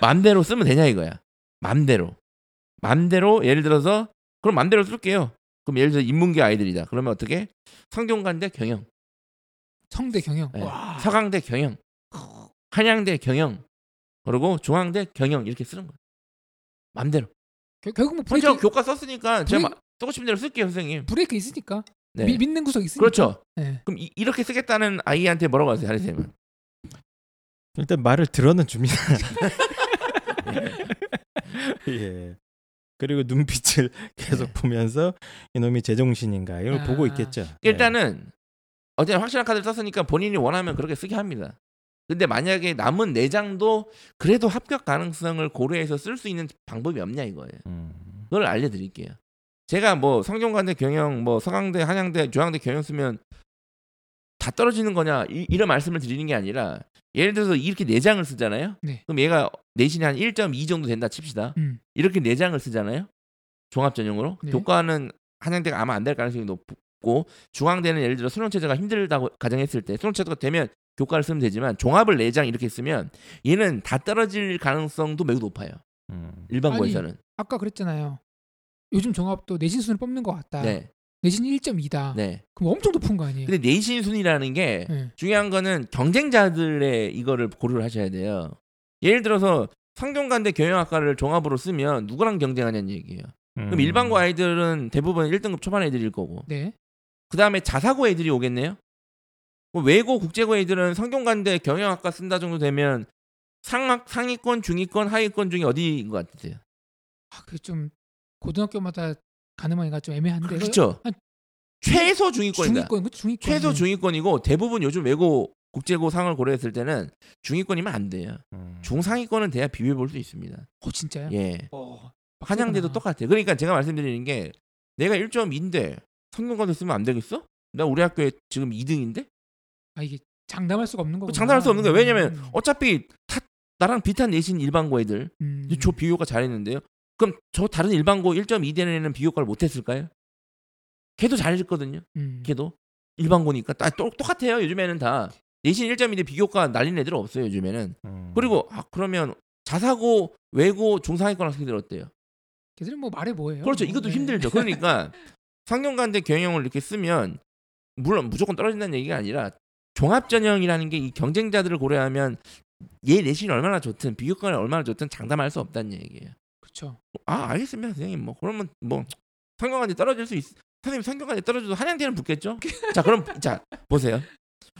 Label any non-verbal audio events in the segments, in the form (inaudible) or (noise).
맘대로 쓰면 되냐 이거야. 맘대로. 맘대로 예를 들어서 그럼 맘대로 쓸게요. 그럼 예를 들어 인문계 아이들이다. 그러면 어떻게? 성균관대 경영, 성대 경영. 네. 와. 서강대 경영, 한양대 경영, 그리고 중앙대 경영 이렇게 쓰는 거예요. 맘대로. 겨- 결국 뭐 브레이크, 교과 썼으니까 제가 브레이크- 마- 쓰고 싶은 대로 쓸게요, 선생님. 브레이크 있으니까 네. 미- 믿는 구석 있으니까. 그렇죠. 네. 그럼 이, 렇게 쓰겠다는 아이한테 뭐라고 하세요, 하리쌤은? 일단 말을 들어는 줍니다. (laughs) 예. 그리고 눈빛을 계속 네. 보면서 이놈이 제정신인가 이걸 아. 보고 있겠죠. 네. 일단은 어쨌든 확실한 카드를 썼으니까 본인이 원하면 그렇게 쓰게 합니다. 근데 만약에 남은 네 장도 그래도 합격 가능성을 고려해서 쓸 수 있는 방법이 없냐 이거예요. 음. 그걸 알려드릴게요. 제가 뭐 성균관대 경영, 뭐 서강대, 한양대, 중앙대 경영 쓰면 다 떨어지는 거냐 이, 런 말씀을 드리는 게 아니라 예를 들어서 이렇게 네 장을 쓰잖아요. 네. 그럼 얘가 내신이 한 1.2 정도 된다 칩시다. 음. 이렇게 네 장을 쓰잖아요. 종합 전형으로 네. 교과는 한양대가 아마 안 될 가능성이 높고 중앙대는 예를 들어 수능 체제가 힘들다고 가정했을 때 수능 체제가 되면 교과를 쓰면 되지만 종합을 네장 이렇게 쓰면 얘는 다 떨어질 가능성도 매우 높아요. 음. 일반고에서는. 아까 그랬잖아요. 요즘 종합도 내신 순을 뽑는 것 같다. 네. 내신 1.2다. 네. 그럼 엄청 높은 거 아니에요? 근데 내신 순위라는 게 네. 중요한 거는 경쟁자들의 이거를 고려를 하셔야 돼요. 예를 들어서 성균관대 경영학과를 종합으로 쓰면 누구랑 경쟁하냐는 얘기예요. 그럼 음. 일반고 아이들은 대부분 1등급 초반 애들일 거고 네. 그 다음에 자사고 애들이 오겠네요. 뭐 외고 국제고 애들은 성균관대 경영학과 쓴다 정도 되면 상학 상위권, 중위권, 하위권 중에 어디인 것 같으세요? 아, 그게 좀 고등학교마다 가늠하기가 좀 애매한데. 그렇죠. 한 최소 중위권이다. 중위권, 그 중위권. 최소 중위권이고 대부분 요즘 외고 국제고 상을 고려했을 때는 중위권이면 안 돼요. 음. 중상위권은 돼야 비벼 볼 수 있습니다. 어 진짜요? 예. 어, 한양대도. 똑같아요. 그러니까 제가 말씀드리는 게 내가 1.2인데 성균관대 쓰면 안 되겠어? 나 우리 학교에 지금 2등인데? 아 이게 장담할 수가 없는 거구나. 장담할 수 없는 거예요. 왜냐면 음. 어차피 다 나랑 비슷한 내신 일반고 애들 음. 저 비교과 잘했는데요. 그럼 저 다른 일반고 1.2 되는 애는 비교과를 못했을까요? 걔도 잘했거든요. 음. 걔도 일반고니까 다 똑- 똑같아요. 요즘에는 다 내신 1.2대 비교과 날린 애들 없어요. 요즘에는. 음. 그리고 아 그러면 자사고 외고 중상위권 학생들 어때요? 걔들은 뭐 말해 뭐해요? 그렇죠. 뭐, 이것도 네. 힘들죠. 그러니까 (laughs) 상경관대 경영을 이렇게 쓰면 물론 무조건 떨어진다는 얘기가 아니라 종합 전형이라는 게 이 경쟁자들을 고려하면 얘 내신이 얼마나 좋든 비교과가 얼마나 좋든 장담할 수 없다는 얘기예요. 그렇죠. 아 알겠습니다 선생님. 뭐 그러면 뭐 성경관대 떨어질 수 있 선생님 성경관대 떨어져도 한양대는 붙겠죠? (laughs) 자 그럼 자 보세요.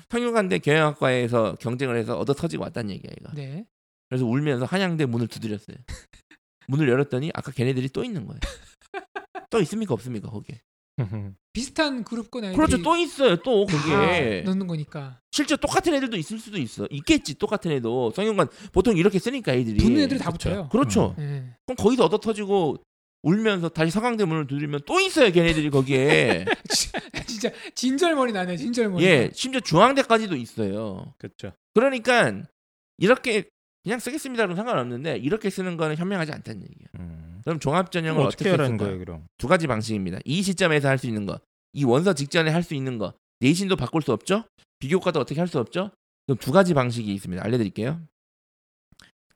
성균관대 경영학과에서 경쟁을 해서 얻어 터지고 왔다는 얘기야 이거. 네. 그래서 울면서 한양대 문을 두드렸어요. 문을 열었더니 아까 걔네들이 또 있는 거예요. 또 있습니까 없습니까 거기에 비슷한 그룹권 아이들이 그렇죠 또 있어요 또다 거기에 넣는 거니까 실제 똑같은 애들도 있을 수도 있어 있겠지 똑같은 애도 성균관 보통 이렇게 쓰니까 애들이 붙는 애들이 다 그렇죠. 붙어요. 그렇죠 네. 그럼 거기서 얻어 터지고 울면서 다시 서강대 문을 두드리면 또 있어요 걔네들이 거기에 (laughs) 진짜 진절머리 나네. 진절머리. 예 심지어 중앙대까지도 있어요 그렇죠. 그러니까 이렇게 그냥 쓰겠습니다로 상관없는데 이렇게 쓰는 거는 현명하지 않다는 얘기예요 음. 그럼 종합 전형을 어떻게 어떻게 쓸까 거예요, 그럼? 두 가지 방식입니다. 이 시점에서 할 수 있는 거이 원서 직전에 할 수 있는 거 내신도 바꿀 수 없죠? 비교과도 어떻게 할 수 없죠? 그럼 두 가지 방식이 있습니다. 알려드릴게요.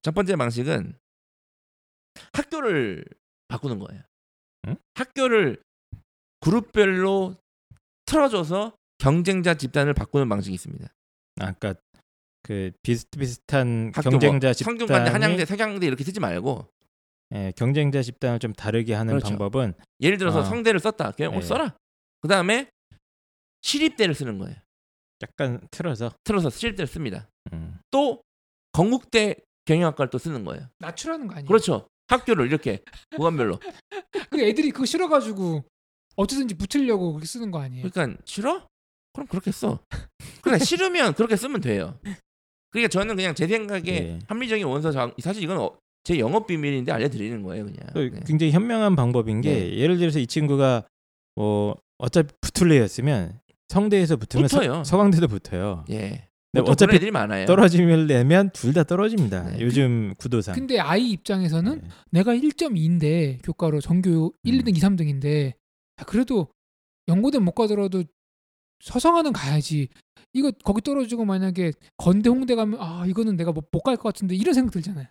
첫 번째 방식은 학교를 바꾸는 거예요. 응? 학교를 그룹별로 틀어줘서 경쟁자 집단을 바꾸는 방식이 있습니다. 아까 그 비슷비슷한 학교 경쟁자 뭐 집단이 성균관대, 한양대, 서강대 이렇게 쓰지 말고 예, 경쟁자 집단을 좀 다르게 하는 그렇죠. 방법은 예를 들어서 아. 성대를 썼다. 그냥 어, 네. 써라. 그 다음에 시립대를 쓰는 거예요. 약간 틀어서 틀어서 시립대를 씁니다. 음. 또 건국대 경영학과를 또 쓰는 거예요. 낮추라는 거 아니에요? 그렇죠. 학교를 이렇게 (laughs) 구간별로. 그 애들이 그거 싫어가지고 어쩌든지 붙으려고 그렇게 쓰는 거 아니에요? 그러니까 싫어? 그럼 그렇게 써. 그러니까 싫으면 그렇게 쓰면 돼요. 그러니까 저는 그냥 제 생각에 네. 합리적인 원서 작 사실 이건 어- 제 영업 비밀인데 알려드리는 거예요, 그냥. 또 네. 굉장히 현명한 방법인 게 네. 예를 들어서 이 친구가 뭐 어차피 붙을 애였으면 성대에서 붙으면 붙어요. 서, 강대도 붙어요. 예. 어차피 애들이 많아요. 떨어지면 내면 둘 다 떨어집니다. 네. 요즘 구도상. 근데 아이 입장에서는 네. 내가 1.2인데 교과로 전교 1, 음. 2등, 2, 3등인데 그래도 연고대 못 가더라도 서성하는 가야지. 이거 거기 떨어지고 만약에 건대 홍대 가면 아 이거는 내가 못 갈 것 같은데 이런 생각 들잖아요.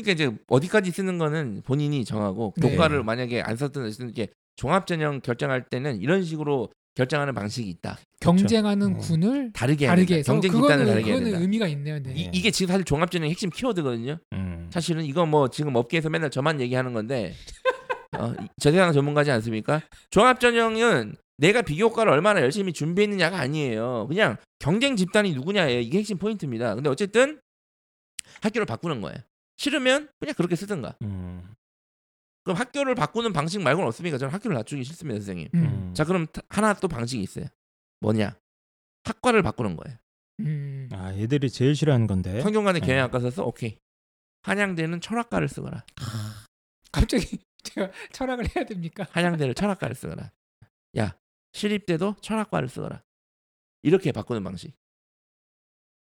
그러니까 이제 어디까지 쓰는 거는 본인이 정하고 네. 교과를 만약에 안 썼든 이게 종합 전형 결정할 때는 이런 식으로 결정하는 방식이 있다. 경쟁하는 음. 군을 다르게 해야 다르게. 해서 경쟁 집단을 다르게 해야 그거는 된다. 의미가 있네요. 네. 이, 이게 지금 사실 종합 전형의 핵심 키워드거든요. 음. 사실은 이거 뭐 지금 업계에서 맨날 저만 얘기하는 건데 (laughs) 어, 이- 저 세상 전문가지 않습니까? 종합 전형은 내가 비교과를 얼마나 열심히 준비했느냐가 아니에요. 그냥 경쟁 집단이 누구냐예요. 이게 핵심 포인트입니다. 근데 어쨌든 학교를 바꾸는 거예요. 싫으면 그냥 그렇게 쓰든가. 음. 그럼 학교를 바꾸는 방식 말고는 없습니까? 저는 학교를 낮추기 싫습니다, 선생님. 음. 음. 자, 그럼 타- 하나 또 방식이 있어요. 뭐냐? 학과를 바꾸는 거예요. 음. 아 얘들이 제일 싫어하는 건데. 성균관대 네. 경영학과 써서 오케이. 한양대는 철학과를 쓰거라. 갑자기 (laughs) 제가 철학을 해야 됩니까? 한양대를 철학과를 쓰거라. 야, 시립대도 철학과를 쓰거라. 이렇게 바꾸는 방식.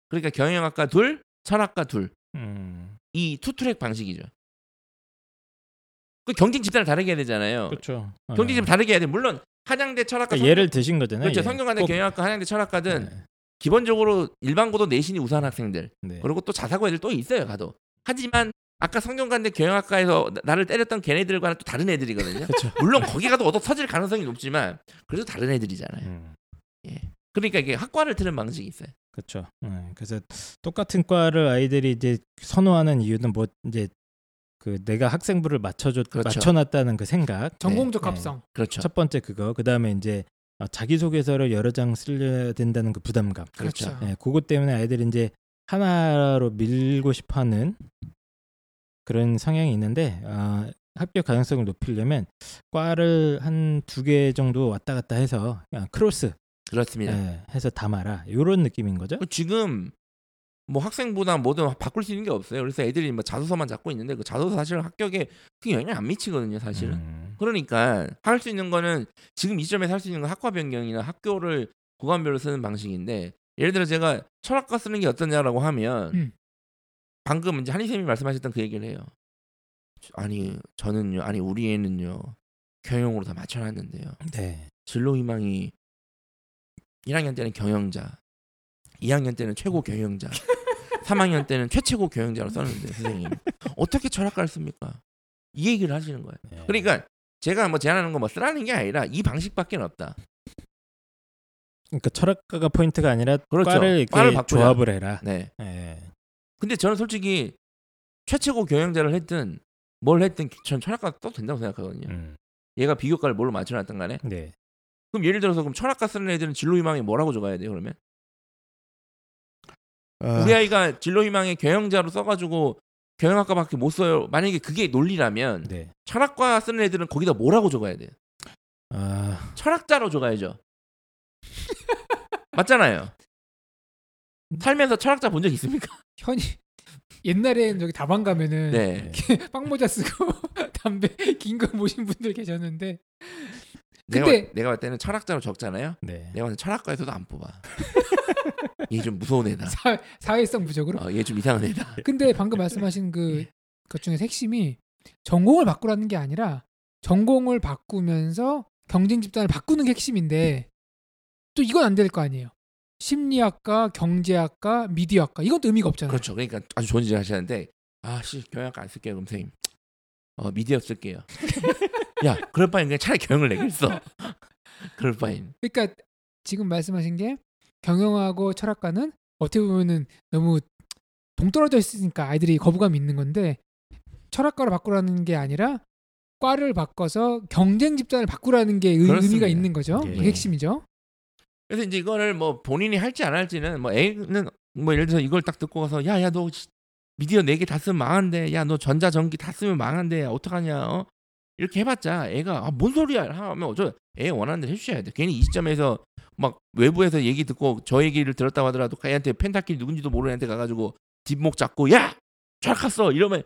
그러니까 경영학과 둘, 철학과 둘. 음. 이 투트랙 방식이죠. 그 경쟁 집단을 다르게 해야 되잖아요. 그렇죠. 어. 경쟁 집단 다르게 해야 돼. 물론 한양대 철학과 그러니까 성- 예를 드신 거잖아요. 그렇죠. 예. 성균관대 꼭- 경영학과 한양대 철학과든 네. 기본적으로 일반고도 내신이 우수한 학생들 네. 그리고 또 자사고 애들 또 있어요 가도 하지만 아까 성균관대 경영학과에서 나- 나를 때렸던 걔네들과는 또 다른 애들이거든요 (laughs) 그렇죠. 물론 거기 가도 얻어 터질 가능성이 높지만 그래도 다른 애들이잖아요 음. 그러니까 이게 학과를 트는 방식이 있어요 그렇죠. 네, 그래서 똑같은 과를 아이들이 이제 선호하는 이유는 뭐 이제 그 내가 학생부를 맞춰줬 그렇죠. 맞춰놨다는 그 생각. 전공적 네. 합성. 그렇죠 첫 번째 그거. 그 다음에 이제 어, 자기소개서를 여러 장 쓰려야 된다는 그 부담감. 그렇죠. 그렇죠. 네, 그것 때문에 아이들이 이제 하나로 밀고 싶어하는 그런 성향이 있는데 어, 합격 가능성을 높이려면 과를 한 두 개 정도 왔다 갔다 해서 그냥 크로스 그렇습니다 예, 해서 담아라 이런 느낌인 거죠. 지금 뭐 학생보다 뭐든 바꿀 수 있는 게 없어요 그래서 애들이 뭐 자소서만 잡고 있는데 그 자소서 사실 합격에 큰 영향 안 미치거든요 사실은 음, 그러니까 할 수 있는 거는 지금 이 시점에서 할 수 있는 건 학과 변경이나 학교를 구간별로 쓰는 방식인데 예를 들어 제가 철학과 쓰는 게 어떠냐라고 하면 음. 방금 이제 한희 쌤이 말씀하셨던 그 얘기를 해요. 아니 저는요, 아니 우리 애는요 경영으로 다 맞춰놨는데요. 네. 진로 희망이 1학년 때는 경영자, 2학년 때는 최고 경영자, 3학년 때는 최최고 경영자로 썼는데 선생님 어떻게 철학과를 씁니까? 이 얘기를 하시는 거예요. 네. 그러니까 제가 뭐 제안하는 거 뭐 쓰라는 게 아니라 이 방식밖에 없다. 그러니까 철학과가 포인트가 아니라 그렇죠. 과를 이렇게 과를. 조합을 해라. 네. 예. 근데 저는 솔직히 최최고 경영자를 했든 뭘 했든 전 철학과 써도 된다고 생각하거든요. 음. 얘가 비교과를 뭘로 맞춰놨던 간에 네. 그럼 예를 들어서 그럼 철학과 쓰는 애들은 진로 희망이 뭐라고 적어야 돼요 그러면? 아, 우리 아이가 진로 희망에 경영자로 써가지고 경영학과밖에 못 써요. 만약에 그게 논리라면 네. 철학과 쓰는 애들은 거기다 뭐라고 적어야 돼요? 아, 철학자로 적어야죠. (laughs) 맞잖아요. 살면서 철학자 본 적 있습니까? (laughs) 현이 옛날엔 저기 다방 가면은 네. (laughs) 빵 모자 쓰고 담배 긴 거 모신 분들 계셨는데 내가, 근데- 봐- 내가 봤을 때는 철학자로 적잖아요 네. 내가 봤을 때 철학과에서도 안 뽑아 (laughs) 얘 좀 무서운 애다 사, 사회성 부족으로. 어, 얘 좀 이상한 애다 (laughs) 근데 방금 말씀하신 그 것 중에 핵심이 전공을 바꾸라는 게 아니라 전공을 바꾸면서 경쟁 집단을 바꾸는 게 핵심인데 또 이건 안 될 거 아니에요. 심리학과, 경제학과, 미디어학과 또 의미가 없잖아요. 그렇죠. 그러니까 아주 좋은 짓을 하시는데 아씨 경영학과 안 쓸게요, 선생님. 어 미디어 쓸게요. (laughs) 야, 그럴 바엔 그냥 차라리 경영을 내겠어. (laughs) 그럴 바엔. 그러니까 지금 말씀하신 게 경영하고 철학과는 어떻게 보면은 너무 동떨어져 있으니까 아이들이 거부감이 있는 건데 철학과를 바꾸라는 게 아니라 과를 바꿔서 경쟁 집단을 바꾸라는 게 의, 그렇습니다. 의미가 있는 거죠. 예. 핵심이죠. 그래서 이제 이거를 뭐 본인이 할지 안 할지는 뭐 애는 뭐 예를 들어서 이걸 딱 듣고 가서 야야 너 미디어 네 개 다 쓰면 망한데 야 너 전자 전기 다 쓰면 망한데 어떡하냐 어? 이렇게 해봤자 애가 아, 뭔 소리야 하면 어쩌 애 원하는 대로 해주셔야 돼 괜히 이 시점에서 막 외부에서 얘기 듣고 저 얘기를 들었다고 하더라도 애한테 펜타킬 누군지도 모르는 애한테 가가지고 뒷목 잡고 야 철학갔어 이러면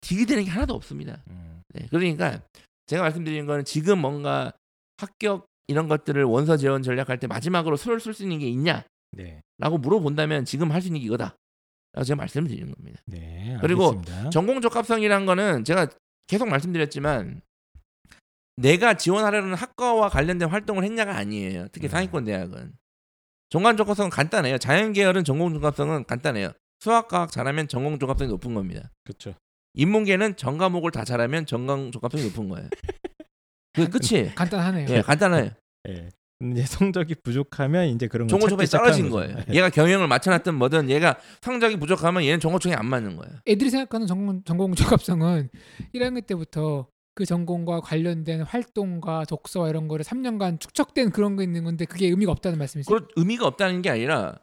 디기되는 게 하나도 없습니다 음. 네, 그러니까 제가 말씀드리는 거는 지금 뭔가 합격 이런 것들을 원서 지원 전략할 때 마지막으로 수를 쓸수 있는 게 있냐 라고 네. 물어본다면 지금 할 수 있는 게 이거다. 제가 말씀을 드리는 겁니다. 네. 그리고 알겠습니다. 전공 적 합성이란 거는 제가 계속 말씀드렸지만 내가 지원하려는 학과와 관련된 활동을 했냐가 아니에요. 특히 음. 상위권 대학은. 전공 적합성은 간단해요. 자연 계열은 전공 적합성은 간단해요. 수학과학 잘하면 전공 적합성이 높은 겁니다. 그렇죠. 인문계는 전 과목을 다 잘하면 전강 적합성이 높은 거예요. (laughs) 그게 끝이에요. 간단하네요. 예, 간단해요. 예. 이제 성적이 부족하면 이제 그런 거 종고초에 떨어진 거예요. 거죠. 얘가 경영을 맞춰놨든 뭐든 얘가 성적이 부족하면 얘는 종고총에 안 맞는 거예요. 애들이 생각하는 전공 전공 적합성은 1학년 때부터 그 전공과 관련된 활동과 독서와 이런 거를 3년간 축적된 그런 거 있는 건데 그게 의미가 없다는 말씀이세요? 그 의미가 없다는 게 아니라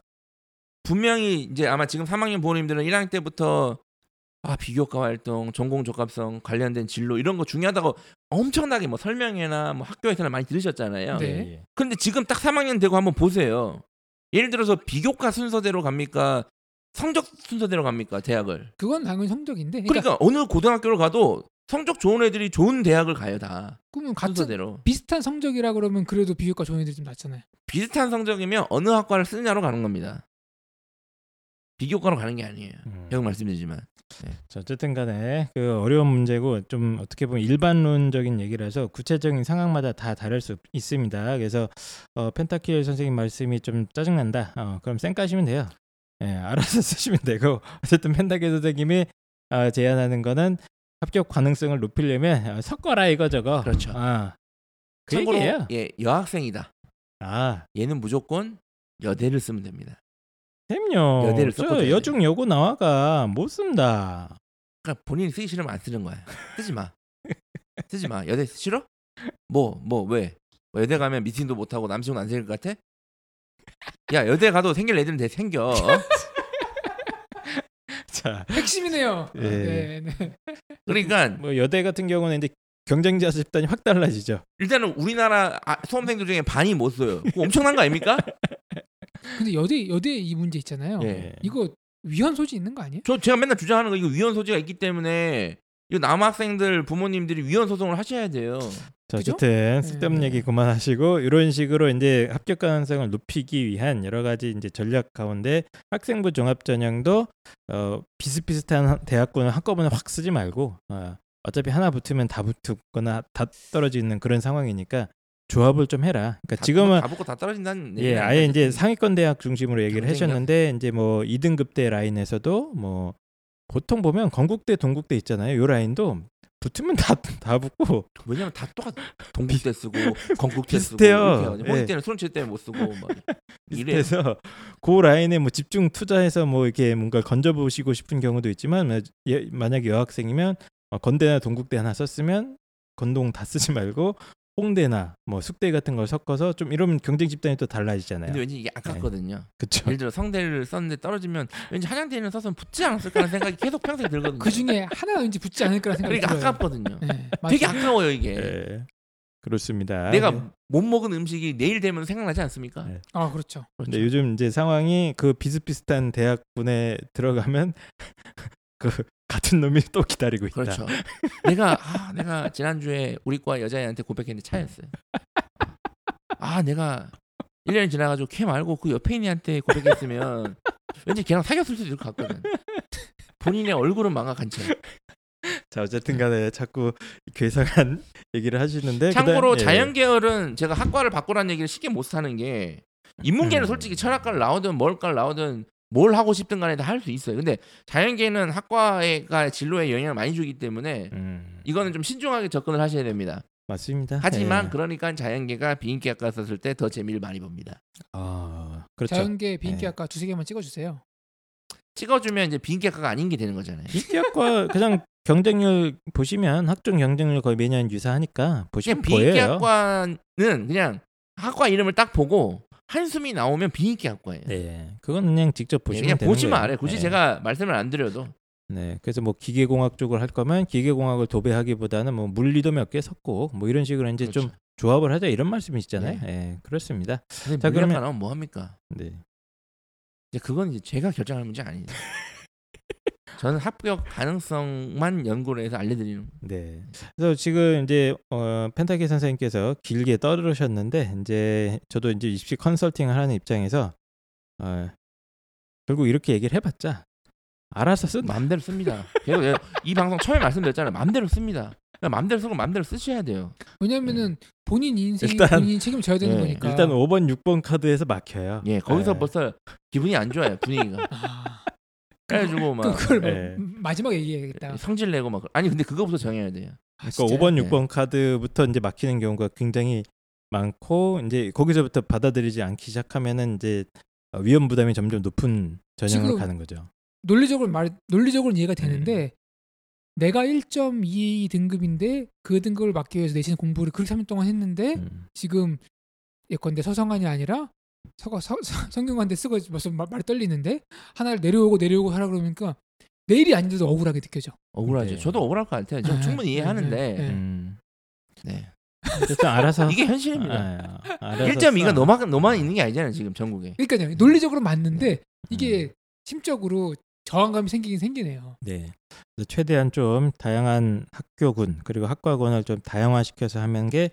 분명히 이제 아마 지금 3학년 부모님들은 1학년 때부터 아 비교과 활동, 전공 적합성 관련된 진로 이런 거 중요하다고 엄청나게 뭐 설명회나 뭐 학교에서나 많이 들으셨잖아요. 네. 예, 예. 근데 지금 딱 3학년 되고 한번 보세요. 예를 들어서 비교과 순서대로 갑니까? 성적 순서대로 갑니까? 대학을. 그건 당연히 성적인데 그러니까, 그러니까 어느 고등학교를 가도 성적 좋은 애들이 좋은 대학을 가요 다 그러면 같은 순서대로. 비슷한 성적이라 그러면 그래도 비교과 좋은 애들이 좀 낫잖아요. 비슷한 성적이면 어느 학과를 쓰느냐로 가는 겁니다. 비교과로 가는 게 아니에요. 음. 계속 말씀드리지만. 자, 어쨌든 간에 그 어려운 문제고 좀 어떻게 보면 일반론적인 얘기라서 구체적인 상황마다 다 다를 수 있습니다. 그래서 어, 펜타킬 선생님 말씀이 좀 짜증난다. 어, 그럼 쌩 까시면 돼요. 예, 알아서 (laughs) 쓰시면 되고 어쨌든 펜타킬 선생님이 어, 제안하는 거는 합격 가능성을 높이려면 어, 섞어라 이거 저거. 그렇죠. 아, 그 참고로 얘기예요. 예, 여학생이다. 아, 얘는 무조건 여대를 쓰면 됩니다. 쌤요. 여대를 저 여중 여고 나와가 못 쓴다. 그러니까 본인이 쓰기 싫으면 안 쓰는 거야. 쓰지 마. 쓰지 마. 여대 싫어? 뭐, 뭐, 왜? 뭐 여대 가면 미팅도 못 하고 남친은 안 생길 것 같아? 야, 여대 가도 생길 애들은 대 생겨. 어? (laughs) 자, 핵심이네요. 예. 네, 네. 그러니까 뭐 여대 같은 경우는 이제 경쟁자 집단이 확 달라지죠. 일단은 우리나라 아, 수험생들 중에 반이 못 써요. 그거 엄청난 거 아닙니까? (laughs) 근데 여대 여대 이 문제 있잖아요. 예. 이거 위헌 소지 있는 거 아니에요? 저 제가 맨날 주장하는 거 이거 위헌 소지가 있기 때문에 이거 남학생들 부모님들이 위헌 소송을 하셔야 돼요. 자, 그죠? 어쨌든 쓸데없는 네. 얘기 그만하시고 이런 식으로 이제 합격 가능성을 높이기 위한 여러 가지 이제 전략 가운데 학생부 종합 전형도 어, 비슷비슷한 대학군을 한꺼번에 확 쓰지 말고 어, 어차피 하나 붙으면 다 붙거나 다 떨어지는 그런 상황이니까 조합을 좀 해라. 그러니까 다 지금은 다 붙고 다 떨어진다는 예, 아예. 이제 상위권 대학 중심으로 얘기를 경쟁력? 하셨는데 이제 뭐 2등급대 라인에서도 뭐 보통 보면 건국대, 동국대 있잖아요. 요 라인도 붙으면 다 다 붙고 왜냐면 다 똑같 (laughs) 동국대 쓰고 건국대 쓰고 비슷해요. 해가지고 예. 호기 때는 수능 칠 때문에 못 쓰고 막 (laughs) 이래요. 그래서 그 라인에 뭐 집중 투자해서 뭐 이렇게 뭔가 건져 보시고 싶은 경우도 있지만 마- 예, 만약에 여학생이면 어, 건대나 동국대 하나 썼으면 건동 다 쓰지 말고 홍대나 뭐 숙대 같은 걸 섞어서 좀 이러면 경쟁 집단이 또 달라지잖아요. 근데 왠지 이게 아깝거든요. 그렇죠. 예를 들어 성대를 썼는데 떨어지면 왠지 한양대는 썼으면 붙지 않았을까라는 생각이 계속 평생 들거든요. 그 중에 하나 왠지 붙지 않을 거라 생각이 그러니까 들어요. 아깝거든요. 네, 되게. 아까워요 이게. 예. 그렇습니다. 내가 네. 못 먹은 음식이 내일 되면 생각나지 않습니까? 네. 아 그렇죠. 근데 요즘 이제 상황이 그 비슷비슷한 대학군에 들어가면 (laughs) 그 같은 놈이 또 기다리고 있다. 그렇죠. 내가 아 내가 지난주에 우리 과 여자애한테 고백했는데 차였어요. 아 내가 1년이 지나가지고 걔 말고 그 옆에 있는 애한테 고백했으면 왠지 걔랑 사귀었을 수도 있을 것 같거든. 본인의 얼굴은 망각한 채. 자 어쨌든 간에 자꾸 괴상한 (laughs) 얘기를 하시는데 참고로 그다음- 예. 자연 계열은 제가 학과를 바꾸라는 얘기를 쉽게 못 하는 게 인문계는 음. 솔직히 철학과를 나오든 뭘과를 나오든 뭘 하고 싶든 간에 다 할 수 있어요. 근데 자연계는 학과가 진로에 영향을 많이 주기 때문에 음, 이거는 좀 신중하게 접근을 하셔야 됩니다. 맞습니다. 하지만 예. 그러니까 자연계가 비인기학과 썼을 때 더 재미를 많이 봅니다. 아 그렇죠. 자연계 비인기 네. 아까 두세 개만 찍어주세요. 찍어주면 이제 비인기학과가 아닌 게 되는 거잖아요. 비인기학과 (laughs) 그냥 경쟁률 보시면 학종 경쟁률 거의 매년 유사하니까 보시면. 비인기학과는 그냥 학과 이름을 딱 보고 한숨이 나오면 비인기학과예요. 네, 그건 그냥 직접 예, 보시면 그냥 거예요. 알아요. 굳이 네. 제가 말씀을 안 드려도 네, 그래서 뭐 기계공학 쪽을 할 거면 기계공학을 도배하기보다는 뭐 물리도 몇 개 섞고 뭐 이런 식으로 이제 좀 그렇죠. 조합을 하자 이런 말씀이시잖아요. 예, 그렇습니다. 근데 자, 그러면- 나오면 뭐 합니까? 네. 이제 그건 이제 제가 결정할 문제 아니에요. (laughs) 저는 합격 가능성만 연구를 해서 알려드리는. 네. 그래서 지금 이제 어, 펜타키 선생님께서 길게 떠들으셨는데 이제 저도 이제 입시 컨설팅을 하는 입장에서 어, 결국 이렇게 얘기를 해봤자 알아서 쓴다. 마음대로 씁니다. 제가 내가 이 방송 처음에 말씀드렸잖아요. 마음대로 씁니다. 마음대로 쓰고 마음대로 쓰셔야 돼요. 왜냐면은 본인 인생이 일단- 본인이 책임 져야 되는 예, 거니까. 일단 5번, 6번 카드에서 막혀요. 예, 거기서 네. 벌써 기분이 안 좋아요 분위기가. 아, 그래가지고 막 그걸 뭐 네. 마지막에 얘기해야겠다. 성질 내고 막 아니 근데 그거부터 정해야 돼요. 아, 그러니까 진짜요? 5번, 네. 6번 카드부터 이제 막히는 경우가 굉장히 많고 이제 거기서부터 받아들이지 않기 시작하면은 이제 어, 위험 부담이 점점 높은 전형으로 가는 거죠. 논리적으로 말 논리적으로 이해가 음. 되는데 내가 1.2 등급인데 그 등급을 막기 위해서 내신 공부를 그렇게 3년 동안 했는데 음. 지금 예컨대 서성한이 아니라 서가 서, 서- 성균관대 쓰고 벌써 말, 말이 떨리는데 하나를 내려오고 내려오고 하라 그러니까 내일이 아닌데도 억울하게 느껴져. 억울하죠. 네. 저도 억울할 것 같아요. 저 네. 충분히 이해하는데 네. 네. 음. 네. 어쨌든 알아서 (laughs) 이게 현실입니다. 아, 1.2가 써. 너만 너만 있는 게 아니잖아요 지금 전국에. 그러니까요. 논리적으로 맞는데 네. 이게 음. 심적으로 저항감이 생기긴 생기네요. 네. 최대한 좀 다양한 학교군 그리고 학과군을 좀 다양화시켜서 하는 게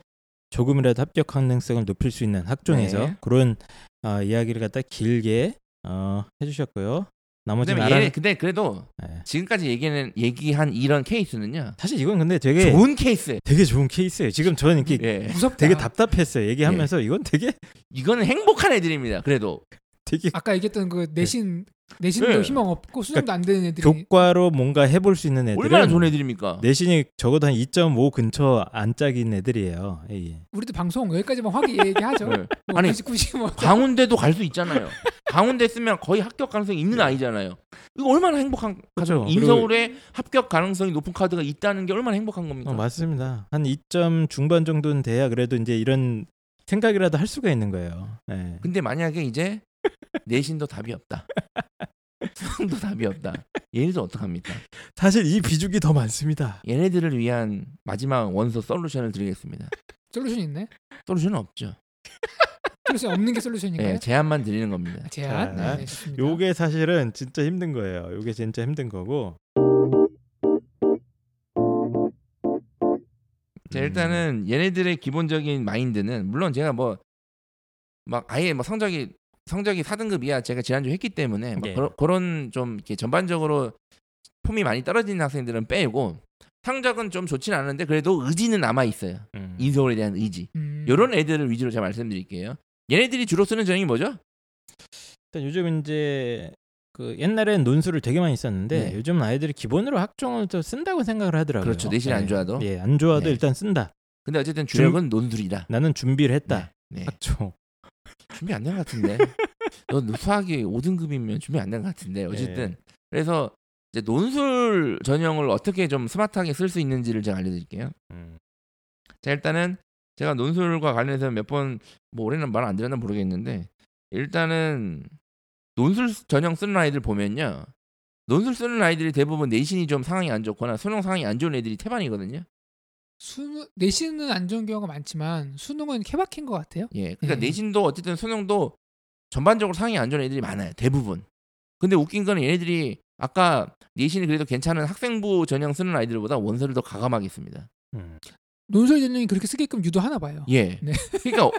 조금이라도 합격 가능성을 높일 수 있는 학종에서 네. 그런 어, 이야기를 갖다 길게 어, 해주셨고요. 나머지는 그다음에 알아. 얘 근데 그래도 네. 지금까지 얘기는 얘기한 이런 케이스는요. 사실 이건 근데 되게 좋은 케이스. 되게 좋은 케이스예요. 지금 저는 이렇게 예. 무섭다. 되게 답답했어요. 얘기하면서 이건 되게 이거는 행복한 애들입니다. 그래도 되게 아까 얘기했던 그 내신 내신도 네. 희망 없고 수능도 안 되는 애들이 교과로 뭔가 해볼 수 있는 애들은 얼마나 좋은 애들입니까? 내신이 적어도 한 2.5 근처 안짝인 애들이에요. 예. 우리도 방송 여기까지만 확 얘기하죠. (laughs) 네. 뭐 아니, 90, 90 뭐. 강원대도 갈 수 있잖아요. 강원대 쓰면 거의 합격 가능성이 있는 아이잖아요. 이거 얼마나 행복한 그렇죠. 인서울에 합격 가능성이 높은 카드가 있다는 게 얼마나 행복한 겁니까? 어, 맞습니다. 한 2점 중반 정도는 돼야 그래도 이제 이런 생각이라도 할 수가 있는 거예요. 예. 근데 만약에 이제 내신도 답이 없다. 수능도 답이 없다. 얘네들 어떡합니까? 사실 이 비중이 더 많습니다. 얘네들을 위한 마지막 원서 솔루션을 드리겠습니다. 솔루션 있네. 솔루션은 없죠. 솔루션 없는 게 솔루션인가요? 네, 제안만 드리는 겁니다. 제안. 자, 네, 네, 좋습니다. 요게 사실은 진짜 힘든 거예요. 요게 진짜 힘든 거고. 자, 음. 일단은 얘네들의 기본적인 마인드는 물론 제가 뭐 막 아예 뭐 성적이 성적이 4등급 이하 제가 지난주 에 했기 때문에 막 네. 그런, 그런 좀 이렇게 전반적으로 폼이 많이 떨어지는 학생들은 빼고 성적은 좀 좋지는 않은데 그래도 의지는 남아 있어요. 음. 인서울에 대한 의지. 음. 이런 애들을 위주로 제가 말씀드릴게요. 얘네들이 주로 쓰는 전형이 뭐죠? 일단 요즘 이제 그 옛날엔 논술을 되게 많이 썼는데 네. 요즘 아이들이 기본으로 학종을 또 쓴다고 생각을 하더라고요. 그렇죠. 내신이 안 예. 좋아도. 예, 안 좋아도 네. 일단 쓴다. 근데 어쨌든 주력은 논술이다. 나는 준비를 했다. 네. 네. 학종. 준비 안 된 것 같은데. 너 수학이 5등급이면 준비 안 된 것 같은데. 어쨌든 그래서 이제 논술 전형을 어떻게 좀 스마트하게 쓸 수 있는지를 제가 알려드릴게요. 음. 자 일단은 제가 논술과 관련해서 몇 번 뭐 올해는 말 안 드렸나 모르겠는데 일단은 논술 전형 쓰는 아이들 보면요. 논술 쓰는 아이들이 대부분 내신이 좀 상황이 안 좋거나 수능 상황이 안 좋은 애들이 태반이거든요. 수능 내신은 안 좋은 경우가 많지만 수능은 케바케인 것 같아요. 예. 그러니까 네. 내신도 어쨌든 수능도 전반적으로 상황이 안 좋은 애들이 많아요. 대부분. 근데 웃긴 거는 얘네들이 아까 내신이 그래도 괜찮은 학생부 전형 쓰는 아이들보다 원서를 더 가감하게 씁니다. 음. 논술 전형이 그렇게 쓰게끔 유도하나 봐요. 예. 네. 그러니까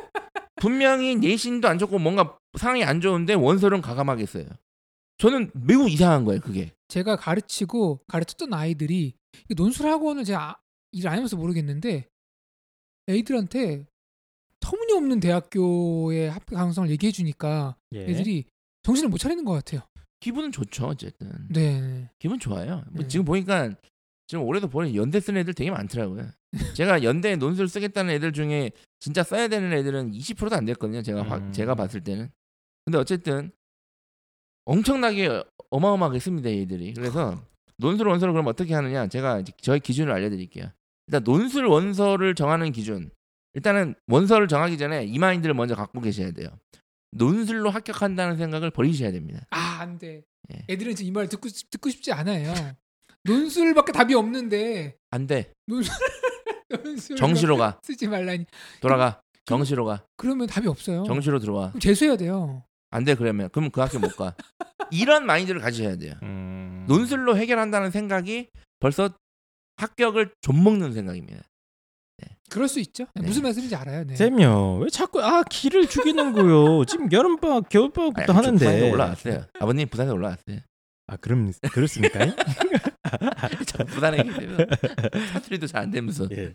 분명히 내신도 안 좋고 뭔가 상황이 안 좋은데 원서는 가감하게 써요. 저는 매우 이상한 거예요, 그게. 제가 가르치고 가르쳤던 아이들이 이 논술 학원을 제가 아- 일을 안 해봐서 모르겠는데 애들한테 터무니없는 대학교의 합격 가능성을 얘기해 주니까 예. 애들이 정신을 못 차리는 것 같아요. 기분은 좋죠, 어쨌든. 네. 기분 좋아요. 뭐 네. 지금 보니까 지금 올해도 보니 연대 쓰는 애들 되게 많더라고요. (laughs) 제가 연대 논술 쓰겠다는 애들 중에 진짜 써야 되는 애들은 20%도 안 됐거든요. 제가 봐- 음. 제가 봤을 때는. 근데 어쨌든 엄청나게 어마어마하게 씁니다, 얘들이. 그래서 논술 원서를 그럼 어떻게 하느냐? 제가 저의 기준을 알려드릴게요. 일단 논술 원서를 정하는 기준. 일단은 원서를 정하기 전에 이 마인드를 먼저 갖고 계셔야 돼요. 논술로 합격한다는 생각을 버리셔야 됩니다. 아, 안 돼. 예. 애들은 지금 이 말 듣고 싶- 듣고 싶지 않아요. 논술밖에 답이 없는데 안 돼. 논술 (laughs) 정시로 가. 쓰지 말라니. 돌아가. 정시로 가. 그러면 답이 없어요. 정시로 들어와. 그럼 재수해야 돼요. 안 돼 그러면 그럼 그 학교 못 가. (laughs) 이런 마인드를 가지셔야 돼요. 음. 논술로 해결한다는 생각이 벌써 합격을 좀 먹는 생각입니다. 그럴 수 있죠. 네. 무슨 말씀인지 알아요. 네. 쌤요 왜 자꾸 아 기를 죽이는 거요? 지금 여름방학 겨울방학부터 아니, 부산에 하는데 올라왔어요. 아버님 부산에 올라왔어요. 아 그럼 그렇습니까? (laughs) 저 부산에 사투리도 잘 안 되면서 예.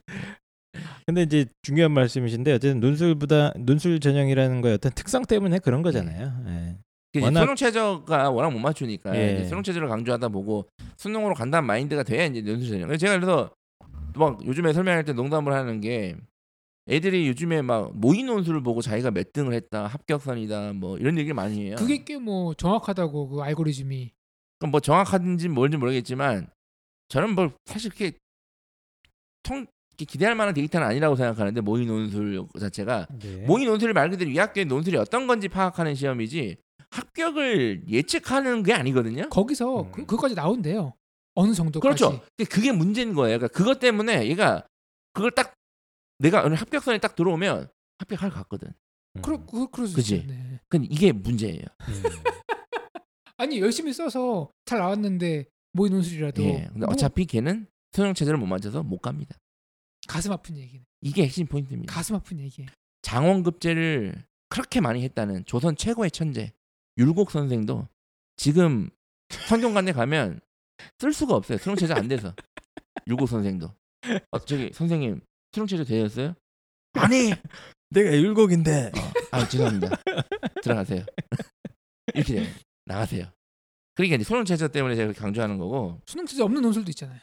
근데 이제 중요한 말씀이신데 어쨌든 논술보다 논술 전형이라는 거의 어떤 특성 때문에 그런 거잖아요. 예. 워낙- 수능 최저가 워낙 못 맞추니까 예. 수능 최저를 강조하다 보고 수능으로 간다는 마인드가 돼야 이제 논술 전형. 그래서 제가 그래서 막 요즘에 설명할 때 농담을 하는 게 애들이 요즘에 막 모의 논술을 보고 자기가 몇 등을 했다 합격선이다 뭐 이런 얘기를 많이 해요. 그게 꽤 뭐 정확하다고 그 알고리즘이 그럼 뭐 정확한지 뭔지 모르겠지만 저는 뭐 사실 그렇게 통 이렇게 기대할 만한 데이터는 아니라고 생각하는데 모의 논술 자체가 네. 모의 논술 말 그대로 이 학교의 논술이 어떤 건지 파악하는 시험이지 합격을 예측하는 게 아니거든요. 거기서 음. 그, 그까지 나온대요. 어느 정도까지. 그렇죠. 근데 그게 문제인 거예요. 그러니까 그것 때문에 얘가 그걸 딱 내가 오늘 합격선에 딱 들어오면 합격할 것 같거든. 음. 그러 그 그럴 수? 있죠. 네. 근데 이게 문제예요. 음. (laughs) 아니 열심히 써서 잘 나왔는데 모의 논술이라도 예. 근데 뭐 어차피 걔는 수능 체제를 못 맞춰서 못 갑니다. 가슴 아픈 얘기네. 이게 핵심 포인트입니다. 가슴 아픈 얘기예요. 장원급제를 그렇게 많이 했다는 조선 최고의 천재 율곡 선생도 지금 성균관대 가면 쓸 수가 없어요. 수능 체제 안 돼서 율곡 선생도 어, 저기 선생님 수능 체제 되셨어요? 아니. 내가 율곡인데 어, 아 죄송합니다. 들어가세요. 이렇게 돼요. 나가세요. 그러니까 이제 수능 체제 때문에 제가 강조하는 거고 수능 체제 없는 논술도 있잖아요.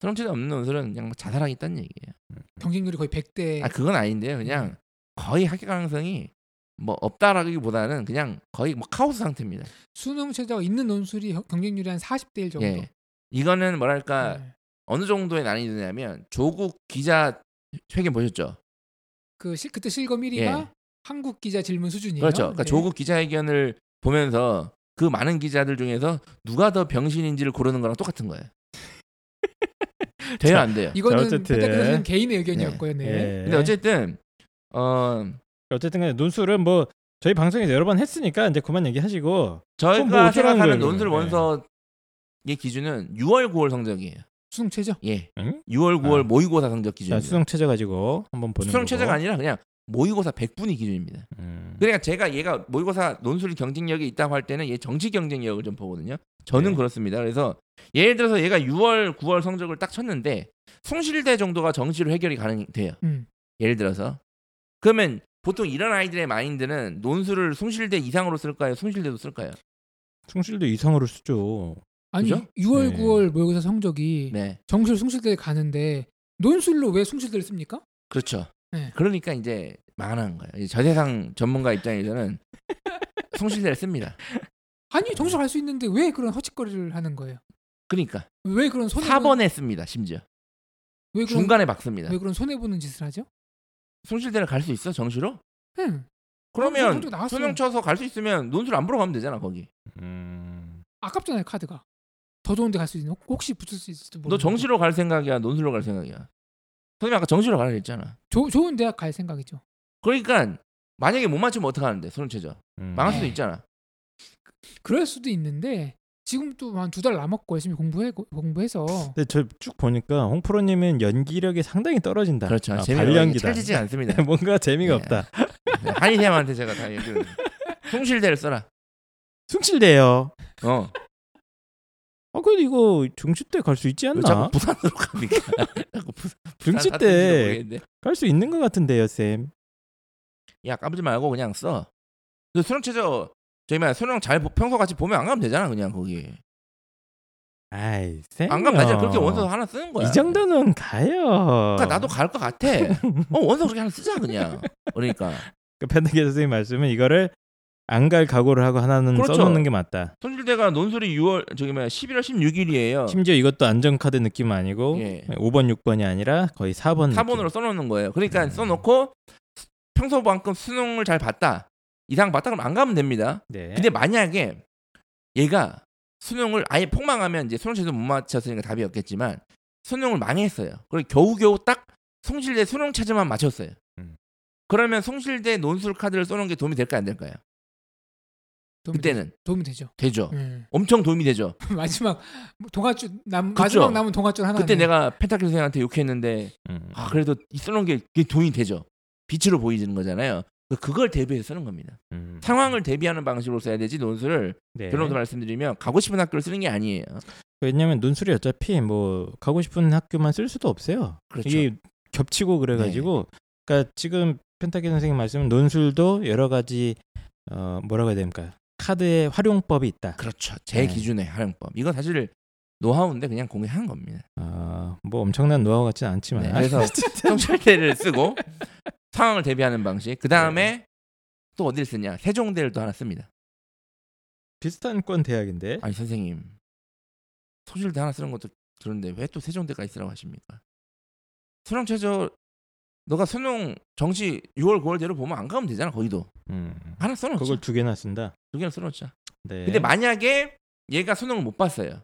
수능 체제 없는 논술은 그냥 뭐 자살하겠다는 얘기예요. 경쟁률이 거의 100대. 아 그건 아닌데요. 그냥 거의 합격 가능성이 뭐 없다라기보다는 그냥 거의 뭐 카오스 상태입니다. 수능 체제가 있는 논술이 겨- 경쟁률이 한 40대 1 정도. 예. 이거는 뭐랄까 네. 어느 정도의 난이도냐면 조국 기자 회견 보셨죠? 그 실, 그때 실검 1위가 예. 한국 기자 질문 수준이에요. 그렇죠. 그러니까 네. 조국 기자회견을 보면서 그 많은 기자들 중에서 누가 더 병신인지를 고르는 거랑 똑같은 거예요. 돼요 안 돼요? 이거는 자, 어쨌든. 개인의 의견이었고요. 네. 예. 근데 어쨌든 어 어쨌든 간에 논술은 뭐 저희 방송에서 여러 번 했으니까 이제 그만 얘기하시고 저희가 뭐 생각하는 논술. 원서의 기준은 6월 9월 성적이에요. 수능 체제. 예. 응? 6월 9월 아. 모의고사 성적 자, 기준입니다. 수능 체제 가지고 한번 보는 수능 거고. 체제가 아니라 그냥 모의고사 100분이 기준입니다. 음. 그러니까 제가 얘가 모의고사 논술 경쟁력이 있다고 할 때는 얘 정치 경쟁력을 좀 보거든요. 저는 네. 그렇습니다. 그래서 예를 들어서 얘가 6월, 9월 성적을 딱 쳤는데 송실대 정도가 정시로 해결이 가능 돼요. 음. 예를 들어서 그러면 보통 이런 아이들의 마인드는 논술을 송실대 이상으로 쓸까요? 송실대도 쓸까요? 숭실도 이상으로 쓰죠. 아니 그죠? 6월 네. 9월 모의고사 성적이 네, 정시로 숭실대에 가는데 논술로 왜 숭실대를 씁니까? 그렇죠. 네. 그러니까 이제 망하는 거예요. 이제 저세상 전문가 입장에서는 (laughs) 송실대를 씁니다. 아니 정시로 갈수 있는데 왜 그런 허짓거리를 하는 거예요? 그러니까 왜 그런 손해 4번에 씁니다. 심지어 왜 그런 중간에 막 씁니다. 왜 그런 손해 보는 짓을 하죠? 송실대를 갈 수 있어 정시로? 응. 그러면 성적. 수능 쳐서 갈 수 있으면 논술 안 보러 가면 되잖아 거기. 음. 아깝잖아요 카드가. 더 좋은데 갈 수 있는 혹시 붙을 수 있을지 모르. 너 정시로 갈 생각이야, 논술로 갈 생각이야. 선생님 아까 정시로 가라 했잖아. 조, 좋은 대학 갈 생각이죠. 그러니까 만약에 못 맞추면 어떡하는데 수능 최저 음. 망할 수도 에이. 있잖아. 그럴 수도 있는데 지금 또한두 달 남았고 열심히 공부해 공부해서 근데 저 쭉 보니까 홍프로님은 연기력이 상당히 떨어진다. 그렇죠. 아, 발연기다. 찰지지 않습니다. (laughs) 뭔가 재미가 예. 없다. 한이쌤한테 제가 다 얘기를 송실대를 써라. 숭실대요. 어. 아 그래도 이거 중시 때 갈 수 있지 왜 않나? 자꾸 부산으로 갑니까? (laughs) 자꾸 부산. 중시 때. 갈 수 있는 것 같은데요, 쌤. 야 까부지 말고 그냥 써. 그 수능 최저 저희 말 수능 잘 보- 평소 같이 보면 안 가면 되잖아 그냥 거기. 아이, 쌤. 안 가면 되잖아. 그렇게 원서 하나 쓰는 거야. 이 정도는 가요. 그러니까 나도 갈 것 같아. (laughs) 어 원서 그렇게 하나 쓰자 그냥. 그러니까 그 펜타기 선생님 말씀은 이거를 안 갈 각오를 하고 하나는 그렇죠. 써놓는 게 맞다. 손질대가 논술이 6월 저기 뭐야 11월 16일이에요. 심지어 이것도 안전카드 느낌 아니고 예. 5번, 6번이 아니라 거의 4번. 4번으로 써놓는 거예요. 그러니까 음. 써놓고 평소만큼 수능을 잘 봤다 이상 봤다 그럼 안 가면 됩니다. 네. 근데 만약에 얘가 수능을 아예 폭망하면 이제 수능 체도 못 맞췄으니까 답이 없겠지만 수능을 망했어요. 그리고 겨우겨우 딱 송실대 수능 체제만 맞췄어요. 음. 그러면 송실대 논술 카드를 써놓은 게 도움이 될까 안 될까요? 도움이 그때는 되, 도움이 되죠. 되죠. 예. 엄청 도움이 되죠. (laughs) 마지막 동아줄 남 그쵸. 마지막 남은 동아줄 하나. 그때 내가 펜타킬 선생한테 욕했는데 음. 아 그래도 이 써놓은 게 도움이 되죠. 빛으로 보이는 거잖아요. 그걸 대비해서 쓰는 겁니다. 음. 상황을 대비하는 방식으로 써야 되지 논술을 네. 변호사 말씀드리면 가고 싶은 학교를 쓰는 게 아니에요. 왜냐면 논술이 어차피 뭐 가고 싶은 학교만 쓸 수도 없어요. 그렇죠. 이게 겹치고 그래가지고 그러니까 지금 펜타키 선생님 말씀은 논술도 여러 가지 어 뭐라고 해야 됩니까 카드의 활용법이 있다. 그렇죠. 제 네. 기준의 활용법. 이건 사실 노하우인데 그냥 공개한 겁니다. 아, 뭐 엄청난 노하우 같지는 않지만 네, 그래서 (laughs) 성찰대를 쓰고 상황을 대비하는 방식. 그 다음에 또 어디를 쓰냐? 세종대를 또 하나 씁니다. 비슷한 권 대학인데. 아니 선생님 소실대 하나 쓰는 것도 그런데 왜 또 세종대까지 쓰라고 하십니까? 수능 최저 너가 수능 정시 6월 9월대로 보면 안 가면 되잖아 거기도 음. 하나 써놓자 그걸 두 개나 쓴다. 두 개나 써놓자 네. 근데 만약에 얘가 수능을 못 봤어요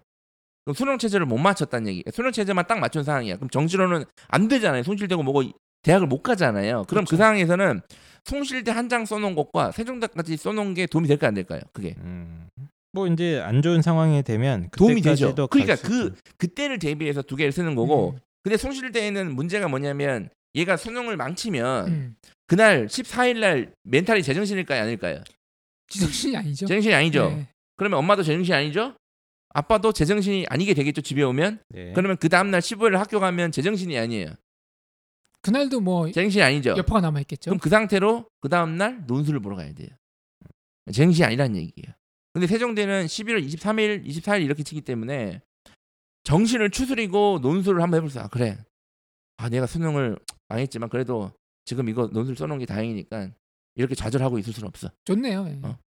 그럼 수능 체제를 못 맞췄다는 얘기 수능 체제만 딱 맞춘 상황이야 그럼 정시로는 안 되잖아요 손실되고 뭐고 대학을 못 가잖아요 그럼 그 그렇죠. 상황에서는 송실대 한 장 써놓은 것과 세종대까지 써놓은 게 도움이 될까 안 될까요 그게 음. 뭐 이제 안 좋은 상황이 되면 도움이 되죠. 그러니까 그. 그때를 대비해서 두 개를 쓰는 거고. 음. 근데 송실대에는 문제가 뭐냐면 얘가 수능을 망치면 음. 그날 14일 날 멘탈이 제정신일까요, 아닐까요? 지정신이 아니죠. 제정신이 아니죠. 네. 그러면 엄마도 제정신이 아니죠? 아빠도 제정신이 아니게 되겠죠, 집에 오면. 네. 그러면 그 다음 날 15일 학교 가면 제정신이 아니에요. 그날도 뭐 제정신이 아니죠. 여파가 남아 있겠죠. 그럼 그 상태로 그 다음 날 논술을 보러 가야 돼요. 제정신이 아니라는 얘기예요. 근데 세종대는 11월 23일, 24일 이렇게 치기 때문에 정신을 추스리고 논술을 한번 해볼 수. 아 그래. 아 내가 수능을 망했지만 그래도 지금 이거 논술 써놓은 게 다행이니까 이렇게 좌절하고 있을 수는 없어. 좋네요. 예. 어.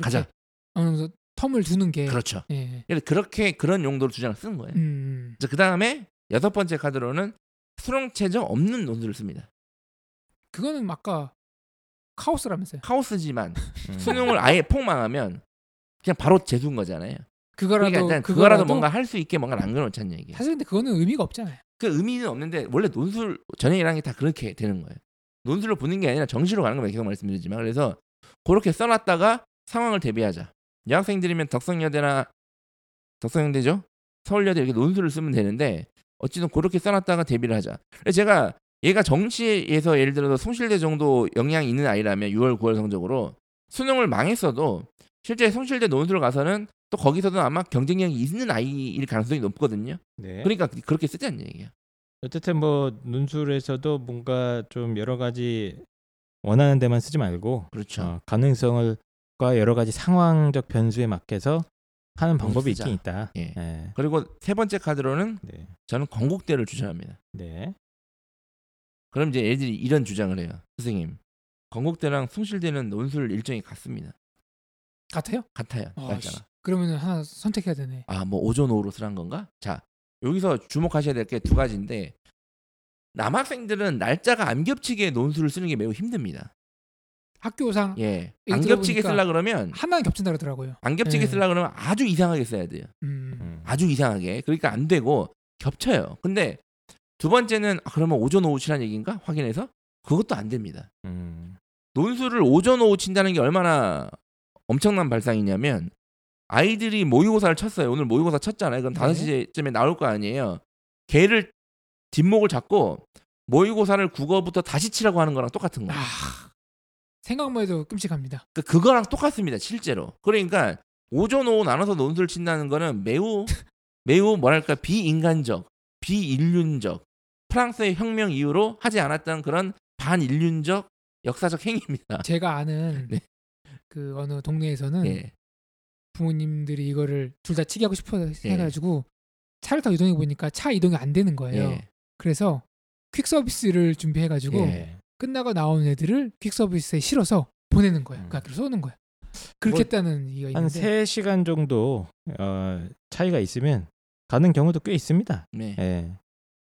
가자. 정도 텀을 두는 게 그렇죠. 예. 그렇게 그런 용도로 주장을 쓰는 거예요. 음. 그 다음에 여섯 번째 카드로는 수능 최저 없는 논술을 씁니다. 그거는 아까 카오스라면서요. 카오스지만 (laughs) 음. 수능을 아예 폭망하면 그냥 바로 재수인 거잖아요. 그거라도 그러니까 일단 그거라도 뭔가 할 수 있게 뭔가 남겨놓자는 얘기예요. 사실 근데 그거는 의미가 없잖아요. 그 의미는 없는데 원래 논술 전형이라는 게 다 그렇게 되는 거예요. 논술로 보는 게 아니라 정시로 가는 거 계속 말씀드리지만 그래서 그렇게 써놨다가 상황을 대비하자. 여학생들이면 덕성여대나 덕성여대죠. 서울여대 이렇게 논술을 쓰면 되는데 어찌든 그렇게 써놨다가 대비를 하자. 제가 얘가 정시에서 예를 들어서 송실대 정도 영향이 있는 아이라면 6월 9월 성적으로 수능을 망했어도 실제 송실대 논술을 가서는 또 거기서도 아마 경쟁력이 있는 아이일 가능성이 높거든요. 네. 그러니까 그렇게 쓰자는 얘기예요. 어쨌든 뭐 논술에서도 뭔가 좀 여러 가지 원하는 데만 쓰지 말고 그렇죠. 어, 가능성을과 여러 가지 상황적 변수에 맞게서 하는 방법이 쓰자. 있긴 있다. 예. 네. 그리고 세 번째 카드로는 네. 저는 건국대를 추천합니다. 네. 그럼 이제 애들이 이런 주장을 해요. 선생님, 건국대랑 숭실대는 논술 일정이 같습니다. 같아요? 같아요. 아, 날짜가. 씨. 그러면 하나 선택해야 되네. 아, 뭐 오전 오후로 쓰란 건가? 자, 여기서 주목하셔야 될 게 두 가지인데 남학생들은 날짜가 안 겹치게 논술을 쓰는 게 매우 힘듭니다. 학교상 예, 안 겹치게 쓰려 그러면 하나 겹친다 그러더라고요. 안 겹치게 네. 쓰려 그러면 아주 이상하게 써야 돼요. 음. 음. 아주 이상하게. 그러니까 안 되고 겹쳐요. 근데 두 번째는 아, 그러면 오전 오후 치란 얘기인가? 확인해서 그것도 안 됩니다. 음. 논술을 오전 오후 친다는 게 얼마나 엄청난 발상이냐면 아이들이 모의고사를 쳤어요. 오늘 모의고사 쳤잖아요. 그럼 네. 5시쯤에 나올 거 아니에요. 걔를 뒷목을 잡고 모의고사를 국어부터 다시 치라고 하는 거랑 똑같은 거예요. 아, 생각만 해도 끔찍합니다. 그 그거랑 똑같습니다. 실제로. 그러니까 오전 오후 나눠서 논술 친다는 거는 매우 (laughs) 매우 뭐랄까 비인간적, 비인륜적 프랑스의 혁명 이후로 하지 않았던 그런 반인륜적 역사적 행위입니다. 제가 아는 (laughs) 네. 그 어느 동네에서는 예. 부모님들이 이거를 둘 다 치게 하고 싶어 예. 해가지고 차를 타고 이동해 보니까 차 이동이 안 되는 거예요. 예. 그래서 퀵 서비스를 준비해가지고 예. 끝나고 나온 애들을 퀵 서비스에 실어서 보내는 거예요. 음. 그 학교로 쏘는 거예요. 그렇게 뭐, 했다는 이가 한 있는데 3시간 정도 어, 차이가 있으면 가는 경우도 꽤 있습니다. 네. 예.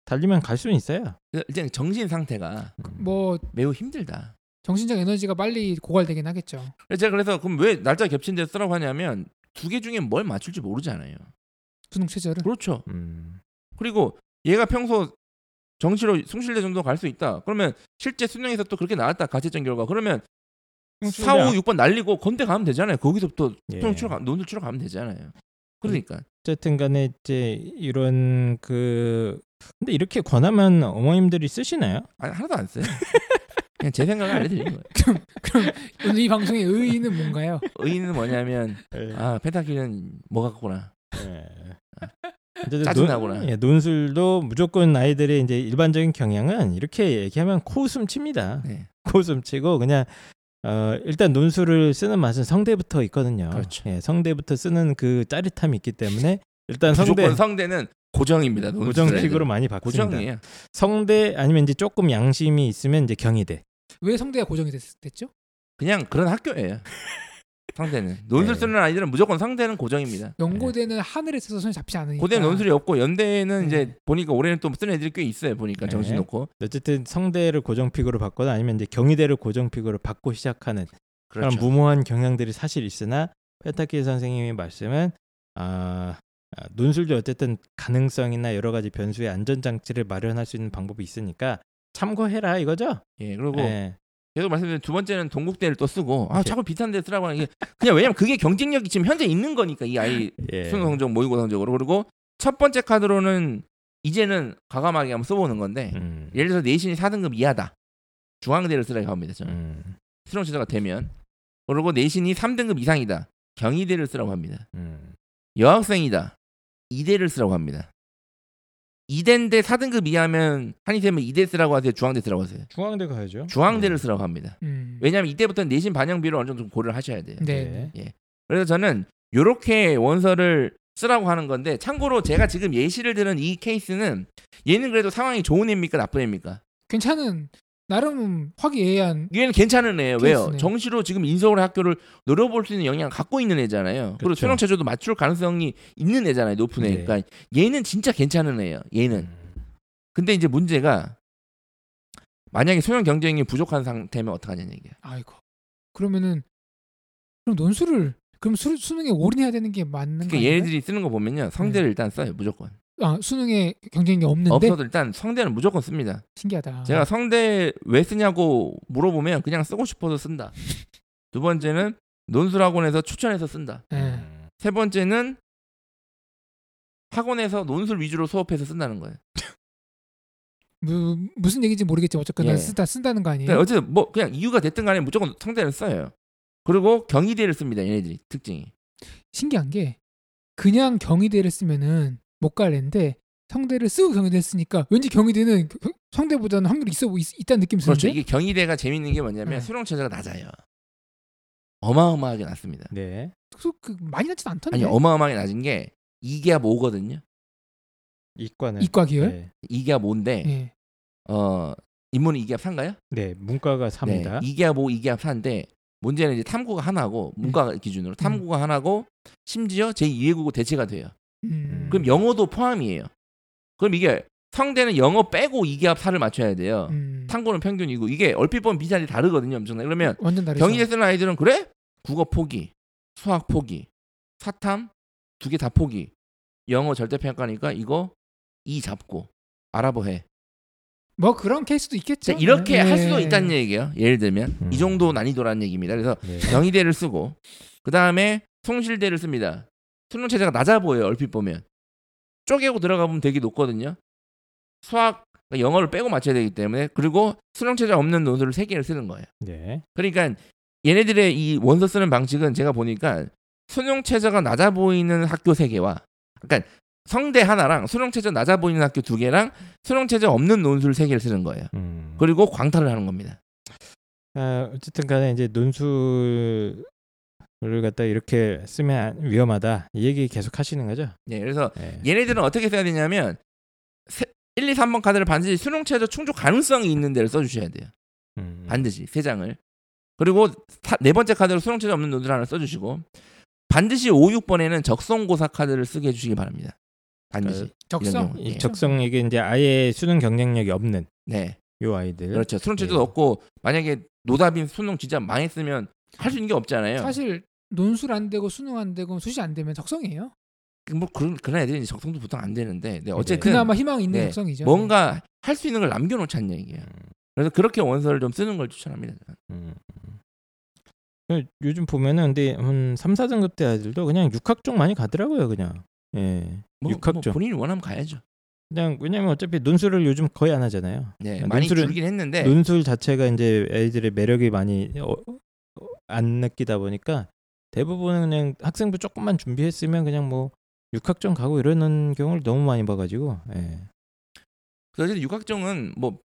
달리면 갈 수는 있어요. 일단 정신 상태가 뭐 매우 힘들다. 정신적 에너지가 빨리 고갈되긴 하겠죠. 제가 그래서 그럼 왜 날짜 겹친 데 쓰라고 하냐면 두 개 중에 뭘 맞출지 모르잖아요. 수능 최저를 그렇죠. 음. 그리고 얘가 평소 정시로 숭실대 정도 갈 수 있다. 그러면 실제 수능에서 또 그렇게 나왔다. 가채점 결과. 그러면 4, 5, 6번 날리고 건대 가면 되잖아요. 거기서부터 예. 가, 논술 치러 가면 되잖아요. 그러니까 어쨌든 간에 이제 이런 그 근데 이렇게 권하면 어머님들이 쓰시나요? 아니, 하나도 안 써요. (laughs) 그냥 제 생각을 알려드린 거예요. 그럼 오늘 이 방송의 의의는 뭔가요? 의의는 뭐냐면 예. 아 페타키는 뭐 같구나. 예. 짜증나구나. 논, 예, 논술도 무조건 아이들의 이제 일반적인 경향은 이렇게 얘기하면 코웃음 칩니다. 네. 코웃음 치고 그냥 어, 일단 논술을 쓰는 맛은 성대부터 있거든요. 그렇죠. 예, 성대부터 쓰는 그 짜릿함이 있기 때문에 일단 성대 무조건 성대는 고정입니다. 고정식으로 많이 바꿉니다. 고정이에요. 성대 아니면 이제 조금 양심이 있으면 이제 경희대. 왜 성대가 고정이 됐, 됐죠? 그냥 그런 학교예요. 성대는 논술 네. 쓰는 아이들은 무조건 성대는 고정입니다. 연고대는 하늘에 있어서 손이 잡지 않으니까. 고대는 논술이 없고 연대는 네. 이제 보니까 올해는 또 쓰는 애들이 꽤 있어요. 보니까 네. 정신 놓고 어쨌든 성대를 고정 픽으로 바거나 아니면 이제 경희대를 고정 픽으로 받고 시작하는 그런 그렇죠. 무모한 경향들이 사실 있으나 페타키 선생님의 말씀은 아, 아, 논술도 어쨌든 가능성이나 여러 가지 변수의 안전 장치를 마련할 수 있는 방법이 있으니까 참고해라 이거죠. 예 그리고 예. 계속 말씀드린 두 번째는 동국대를 또 쓰고 아 네. 자꾸 비슷한 데 쓰라고 하는 게 그냥 왜냐면 그게 경쟁력이 지금 현재 있는 거니까 이 아이 (laughs) 예. 수능 성적 모의고 성적으로 그리고 첫 번째 카드로는 이제는 과감하게 한번 써보는 건데 음. 예를 들어서 내신이 4등급 이하다 중앙대를 쓰라고 합니다 저는 음. 수능 최저가 되면 그리고 내신이 3등급 이상이다 경희대를 쓰라고 합니다 음. 여학생이다 이대를 쓰라고 합니다 이대인데 4등급 이하면 한의쌤은 이대 쓰라고 하세요 중앙대 쓰라고 하세요 중앙대 가야죠. 중앙대를 쓰라고 합니다 음. 왜냐하면 이때부터는 내신 반영비를 어느 정도 좀 고려를 하셔야 돼요 네. 네. 그래서 저는 요렇게 원서를 쓰라고 하는 건데 참고로 제가 지금 예시를 들은 이 케이스는 얘는 그래도 상황이 좋은 애입니까 나쁜 애입니까? 괜찮은 나름 화기애애한 얘는 괜찮은 애예요. 왜요? 케이스네. 정시로 지금 인서울의 학교를 노려볼 수 있는 영향을 갖고 있는 애잖아요. 그리고 그렇죠. 수능 최저도 맞출 가능성이 있는 애잖아요. 높은 애. 네. 그러니까 얘는 진짜 괜찮은 애예요. 얘는. 음. 근데 이제 문제가 만약에 수능 경쟁이 부족한 상태면 어떡하냐는 얘기야. 아이고. 그러면은 그럼 논술을 그럼 수, 수능에 올인해야 되는 게 맞는 거 그러니까? 얘네들이 쓰는 거 보면요. 성대를 일단 써요. 무조건. 아, 수능에 경쟁이 없는데 없어도 일단 성대는 무조건 씁니다. 신기하다. 제가 성대 왜 쓰냐고 물어보면 그냥 쓰고 싶어서 쓴다. 두 번째는 논술학원에서 추천해서 쓴다. 예. 음. 세 번째는 학원에서 논술 위주로 수업해서 쓴다는 거예요. (laughs) 무, 무슨 얘기인지 모르겠지만 어쨌거나 예. 쓰다 쓴다는 거 아니에요? 그러니까 어쨌든 뭐 그냥 이유가 됐든 간에 무조건 성대는 써요. 그리고 경희대를 씁니다. 얘네들이 특징이. 신기한 게 그냥 경희대를 쓰면은 못 갈랜데 성대를 쓰고 경희대를 쓰니까 왠지 경희대는 겨- 겨- 성대보다는 확률이 있어 보- 있, 있다는 느낌이 그렇죠. 드는데 이게 경희대가 재밌는 게 뭐냐면 네. 수능 체제가 낮아요. 어마어마하게 낮습니다. 네. 그, 그 많이 낮진 않던데 아니 어마어마하게 낮은 게 2기압 5거든요. 이과는 이과 계열? 네. 2기압 5인데 예. 어 인문은 2기압 3인가요? 네, 문과가 3이다. 2기압 5, 2기압 4인데 문제는 이제 탐구가 하나고 문과 기준으로 탐구가 하나고 심지어 제2외국어 대체가 돼요. 음. 그럼 영어도 포함이에요. 그럼 이게 성대는 영어 빼고 2기압 4를 맞춰야 돼요. 음. 탐구는 평균이고 이게 얼핏 보면 비슷하게 다르거든요. 엄청나게. 그러면 완전 다르죠. 경희대 쓰는 아이들은 그래? 국어 포기, 수학 포기, 사탐 두 개 다 포기. 영어 절대 평가니까 이거 이 잡고 알아보 해. 뭐 그런 케이스도 있겠죠. 자, 이렇게 예. 할 수도 있다는 얘기예요. 예를 들면 음. 이 정도 난이도라는 얘기입니다. 그래서 네. 경희대를 쓰고 그 다음에 송실대를 씁니다. 수능 체제가 낮아 보여요. 얼핏 보면 쪼개고 들어가 보면 되게 높거든요. 수학 그러니까 영어를 빼고 맞춰야 되기 때문에 그리고 수능 체제 없는 논술을 세 개를 쓰는 거예요. 네. 그러니까 얘네들의 이 원서 쓰는 방식은 제가 보니까 수능 체제가 낮아 보이는 학교 세 개와 그러니까 성대 하나랑 수능 체제 낮아 보이는 학교 두 개랑 수능 체제 없는 논술 세 개를 쓰는 거예요. 음. 그리고 광탈을 하는 겁니다. 아, 어쨌든 간에 이제 논술 을 갖다 이렇게 쓰면 안- 위험하다. 이 얘기 계속 하시는 거죠? 네, 그래서 네. 얘네들은 어떻게 써야 되냐면 세, 1, 2, 3번 카드를 반드시 수능 최저 충족 가능성이 있는 데를 써주셔야 돼요. 음. 반드시 세 장을. 그리고 사- 네 번째 카드로 수능 최저 없는 노들 하나 써주시고 반드시 5, 6번에는 적성고사 카드를 쓰게 해주시기 바랍니다. 반드시. 적성. 경우. 이 예. 적성에게 이제 아예 수능 경쟁력이 없는 네, 요 아이들. 그렇죠. 수능 최저도 예. 없고 만약에 노답인 수능 진짜 망했으면 할 수 있는 게 없잖아요. 사실 논술 안 되고 수능 안 되고 수시 안 되면 적성이에요. 뭐 그런 그런 애들이 적성도 보통 안 되는데, 네, 어쨌든 그나마 희망 있는 네, 적성이죠. 뭔가 할수 있는 걸 남겨놓자는 얘기예요. 음. 그래서 그렇게 원서를 좀 쓰는 걸 추천합니다. 저는. 음. 그 요즘 보면은 근데 한 3, 4등급 대 아이들도 그냥 육학종 많이 가더라고요, 그냥. 예. 뭐, 육학종. 뭐 본인이 원하면 가야죠. 그냥 왜냐면 어차피 논술을 요즘 거의 안 하잖아요. 네, 야, 많이 논술은- 줄긴 했는데 논술 자체가 이제 애들의 매력이 많이 어, 어, 안 느끼다 보니까 대부분은 그냥 학생부 조금만 준비했으면 그냥 뭐 육학점 가고 이러는 경우를 너무 많이 봐가지고 예. 그래서 육학종은 뭐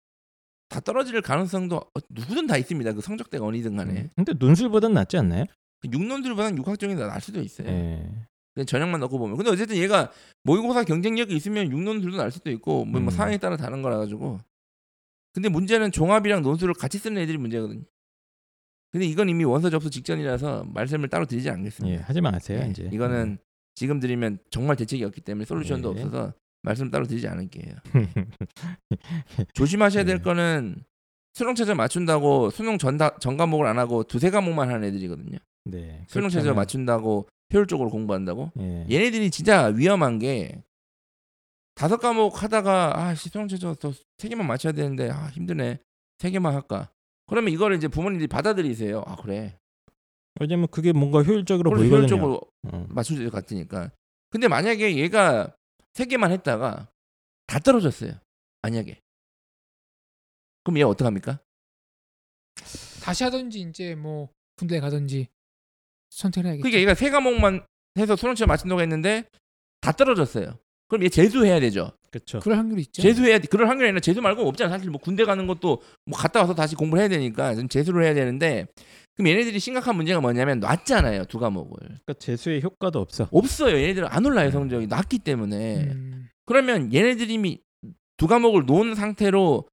다 떨어질 가능성도 어, 누구든 다 있습니다. 그 성적대가 어디든 간에. 근데 논술보단 낫지 않나요? 그 육론들보다는 육학종이 더 나을 수도 있어요. 예. 그냥 전형만 넣고 보면. 근데 어쨌든 얘가 모의고사 경쟁력이 있으면 육론들도 날 수도 있고 뭐, 뭐 음. 상황에 따라 다른 거라 가지고. 근데 문제는 종합이랑 논술을 같이 쓰는 애들이 문제거든요. 근데 이건 이미 원서 접수 직전이라서 말씀을 따로 드리지 예, 않겠습니다. 하지 마세요 네, 이제. 이거는 지금 드리면 정말 대책이 없기 때문에 솔루션도 예. 없어서 말씀 따로 드리지 않을게요. (laughs) 조심하셔야 될 네. 거는 수능 최저 맞춘다고 수능 전다, 전 과목을 안 하고 두세 과목만 하는 애들이거든요. 네. 수능 최저 맞춘다고 효율적으로 공부한다고. 예. 얘네들이 진짜 위험한 게 다섯 과목 하다가 아 씨, 수능 최저 더세 개만 맞춰야 되는데 아 힘드네 세 개만 할까. 그러면 이거를 이제 부모님들이 받아들이세요. 아 그래. 왜냐면 그게 뭔가 효율적으로 보이거든요. 효율적으로 어. 맞출 것 같으니까. 근데 만약에 얘가 세 개만 했다가 다 떨어졌어요. 만약에. 그럼 얘 어떡합니까? 다시 하든지 이제 뭐 군대 가든지 선택을 해야겠죠. 그러니까 얘가 세 과목만 해서 수능 시험 맞춘다고 했는데 다 떨어졌어요. 그럼 얘 재수해야 되죠. 그렇죠. 그럴 확률이 있죠. 재수해야 돼. 그럴 확률이 아니라 재수 말고 없잖아. 사실 뭐 군대 가는 것도 뭐 갔다 와서 다시 공부를 해야 되니까 좀 재수를 해야 되는데 그럼 얘네들이 심각한 문제가 뭐냐면 놨잖아요. 두 과목을. 그러니까 재수의 효과도 없어. 없어요. 얘네들은 안 올라요. 성적이 놨기 때문에. 음, 그러면 얘네들이 이미 두 과목을 놓은 상태로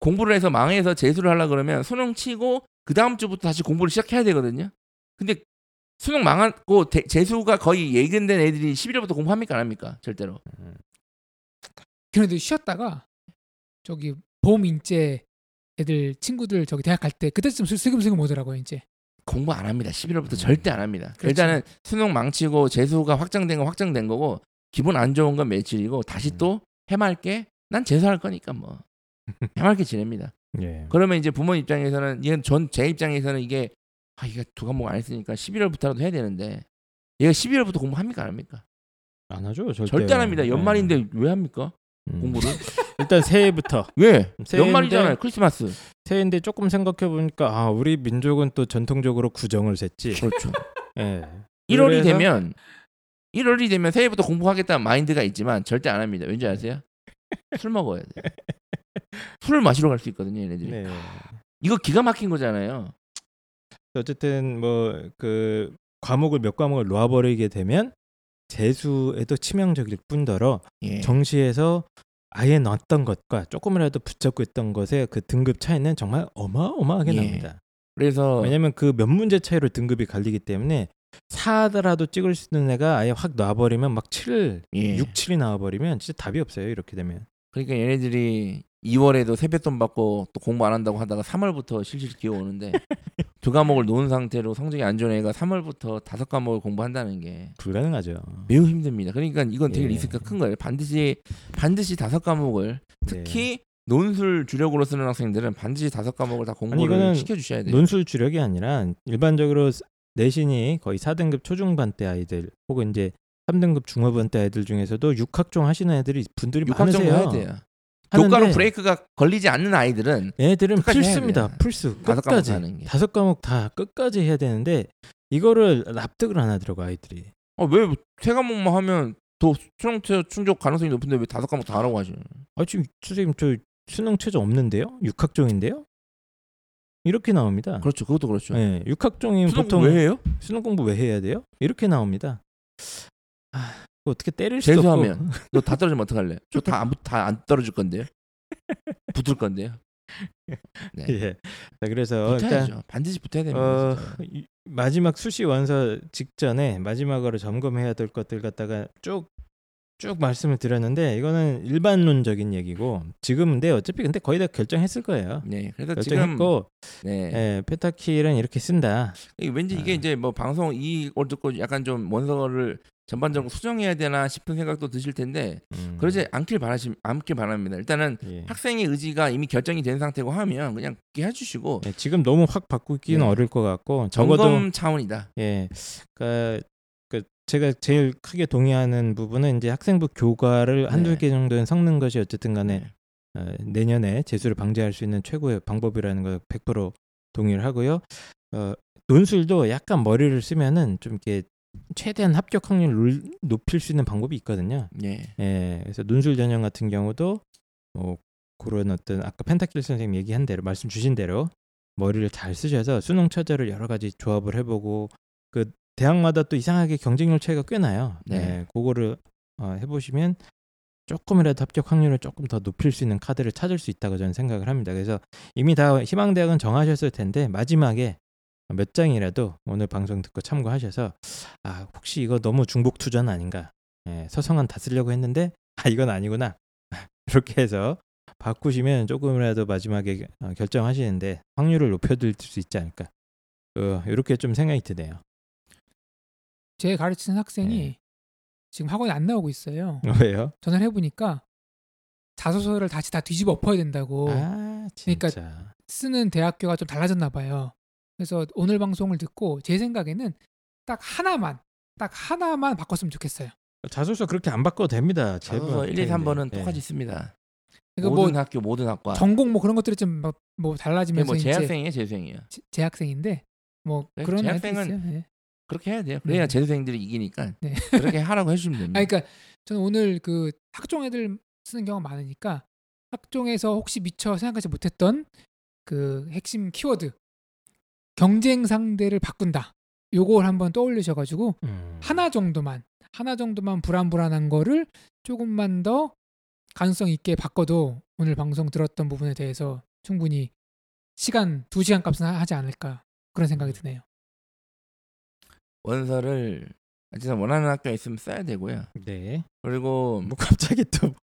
공부를 해서 망해서 재수를 하려 그러면 수능 치고 그 다음 주부터 다시 공부를 시작해야 되거든요. 근데 수능 망하고 대- 재수가 거의 예근된 애들이 11월부터 공부합니까 안 합니까? 절대로. 걔네들 쉬었다가 저기 봄 인제 애들 친구들 저기 대학 갈 때 그때쯤 슬- 슬금슬금 오더라고요 이제. 공부 안 합니다. 11월부터 음. 절대 안 합니다. 그렇죠. 일단은 수능 망치고 재수가 확정된 건 확정된 거고 기분 안 좋은 건 며칠이고 다시 음. 또 해맑게 난 재수할 거니까 뭐 (laughs) 해맑게 지냅니다. 예. 그러면 이제 부모 입장에서는 얘는 전 제 입장에서는 이게 아 이게 두 과목 안 했으니까 11월부터라도 해야 되는데 얘가 12월부터 공부합니까 안 합니까? 안 하죠. 절대. 절대 안 합니다. 예. 연말인데 왜 합니까? 음. 공부를? (laughs) 일단 새해부터 왜? 새해인데- 연말이잖아요. 크리스마스. 새해인데 조금 생각해 보니까 아 우리 민족은 또 전통적으로 구정을 셌지. 그렇죠. (laughs) 예. 1월이 그래서- 되면 1월이 되면 새해부터 공부하겠다는 마인드가 있지만 절대 안 합니다. 왠지 아세요? 술 먹어야 돼. (laughs) 술을 마시러 갈 수 있거든요, 얘네들이. 네. 이거 기가 막힌 거잖아요. 어쨌든 뭐 그 과목을 몇 과목을 놓아버리게 되면 재수에도 치명적일 뿐더러 예. 정시에서 아예 넣었던 것과 조금이라도 붙잡고 있던 것의 그 등급 차이는 정말 어마어마하게 예. 납니다. 그래서 왜냐면 그 몇 문제 차이로 등급이 갈리기 때문에 4라도 찍을 수 있는 애가 아예 확 놔버리면 막 7, 예. 6, 7이 나와버리면 진짜 답이 없어요. 이렇게 되면. 그러니까 얘네들이 2월에도 세뱃돈 받고 또 공부 안 한다고 하다가 3월부터 실실 기어오는데 (laughs) 두 과목을 놓은 상태로 성적이 안 좋은 애가 3월부터 다섯 과목을 공부한다는 게 불가능하죠. 매우 힘듭니다. 그러니까 이건 되게 예. 리스크가 큰 거예요. 반드시 반드시 다섯 과목을 특히 논술 주력으로 쓰는 학생들은 반드시 다섯 과목을 다 공부를 이거는 시켜 주셔야 돼요. 논술 주력이 아니라 일반적으로 내신이 거의 4등급 초중반 때 아이들 혹은 이제 3등급 중후반 때 아이들 중에서도 육학종 하시는 애들이 분들이 많으세요. 해야 돼요. 교과로 브레이크가 걸리지 않는 아이들은 애들은 필수입니다. 필수. 다섯 과목 끝까지. 다섯 과목 다 끝까지 해야 되는데 이거를 납득을 안 하더라고 아이들이. 어, 왜세 과목만 하면 더 수능 최 충족 가능성이 높은데 왜 다섯 과목 다 하라고 하시는? 아 지금 선생님 저 수능 최저 없는데요? 육학종인데요? 이렇게 나옵니다. 그렇죠. 그것도 그렇죠. 네, 육학종이면 수능 보통 왜 해요? 수능 공부 왜 해야 돼요? 이렇게 나옵니다. 아, 어떻게 때릴 수도 재수하면. 너 다 떨어지면 어떡할래? 저다다안 떨어질 건데요. 붙을 건데요. 네. (laughs) 예. 자, 그래서 일단 붙어야죠. 반드시 붙어야 됩니다. 어. 이- 마지막 수시 원서 직전에 마지막으로 점검해야 될 것들 갖다가 쭉 쭉 말씀을 드렸는데 이거는 일반론적인 얘기고 지금 근데 어차피 근데 거의 다 결정했을 거예요. 네. 그래서 지금 결정했고 네. 예, 페타킬은 이렇게 쓴다. 이 왠지 이게 아. 이제 뭐 방송 이걸 듣고 약간 좀 원서를 전반적으로 수정해야 되나 싶은 생각도 드실 텐데 음, 그러지 않길 바라시 않길 바랍니다. 일단은 예. 학생의 의지가 이미 결정이 된 상태고 하면 그냥 그렇게 해주시고 예, 지금 너무 확 바꾸기는 네. 어려울 것 같고 적어도 점검 차원이다. 예, 그러니까 그 제가 제일 크게 동의하는 부분은 이제 학생부 교과를 한두 네. 개 정도는 섞는 것이 어쨌든 간에 네. 어, 내년에 재수를 방지할 수 있는 최고의 방법이라는 걸 100% 동의를 하고요. 어, 논술도 약간 머리를 쓰면은 좀 이렇게 최대한 합격 확률을 높일 수 있는 방법이 있거든요. 예. 예, 그래서 논술 전형 같은 경우도 뭐 그런 어떤 아까 펜타킬 선생님 얘기한 대로 말씀 주신 대로 머리를 잘 쓰셔서 수능 처절을 여러 가지 조합을 해보고 그 대학마다 또 이상하게 경쟁률 차이가 꽤 나요. 네. 네, 그거를 어, 해보시면 조금이라도 합격 확률을 조금 더 높일 수 있는 카드를 찾을 수 있다고 저는 생각을 합니다. 그래서 이미 다 희망 대학은 정하셨을 텐데 마지막에 몇 장이라도 오늘 방송 듣고 참고하셔서 아 혹시 이거 너무 중복 투전 아닌가 예, 서성한 다 쓰려고 했는데 아 이건 아니구나 (laughs) 이렇게 해서 바꾸시면 조금이라도 마지막에 어, 결정하시는데 확률을 높여드릴 수 있지 않을까 어, 이렇게 좀 생각이 드네요. 제 가르치는 학생이 네. 지금 학원에 안 나오고 있어요. 왜요? 전화를 해보니까 자소서를 다시 다 뒤집어 엎어야 된다고 아 진짜. 그러니까 쓰는 대학교가 좀 달라졌나 봐요. 그래서 오늘 방송을 듣고 제 생각에는 딱 하나만 딱 하나만 바꿨으면 좋겠어요. 자소서 그렇게 안 바꿔도 됩니다. 자소서 1, 2, 제발. 3번은 네. 똑같이 씁니다. 그러니까 모든 뭐 학교 모든 학과. 전공 뭐 그런 것들이 좀뭐 달라지면서 뭐 재학생이에요, 재수생이에요. 재- 재학생인데 뭐 네, 그런 재학생은. 예. 그렇게 해야 돼요. 그래야 네. 재수생들이 이기니까 네. 그렇게 하라고 해주시면 (laughs) 됩니다. 아 그러니까 저는 오늘 그 학종 애들 쓰는 경우가 많으니까 학종에서 혹시 미처 생각하지 못했던 그 핵심 키워드 경쟁 상대를 바꾼다. 요걸 한번 떠올리셔가지고 음. 하나 정도만 하나 정도만 불안불안한 거를 조금만 더 가능성 있게 바꿔도 오늘 방송 들었던 부분에 대해서 충분히 시간 두 시간 값은 하- 하지 않을까 그런 생각이 드네요. 원서를 진짜 원하는 학교에 있으면 써야 되고요. 네. 그리고 뭐 갑자기 또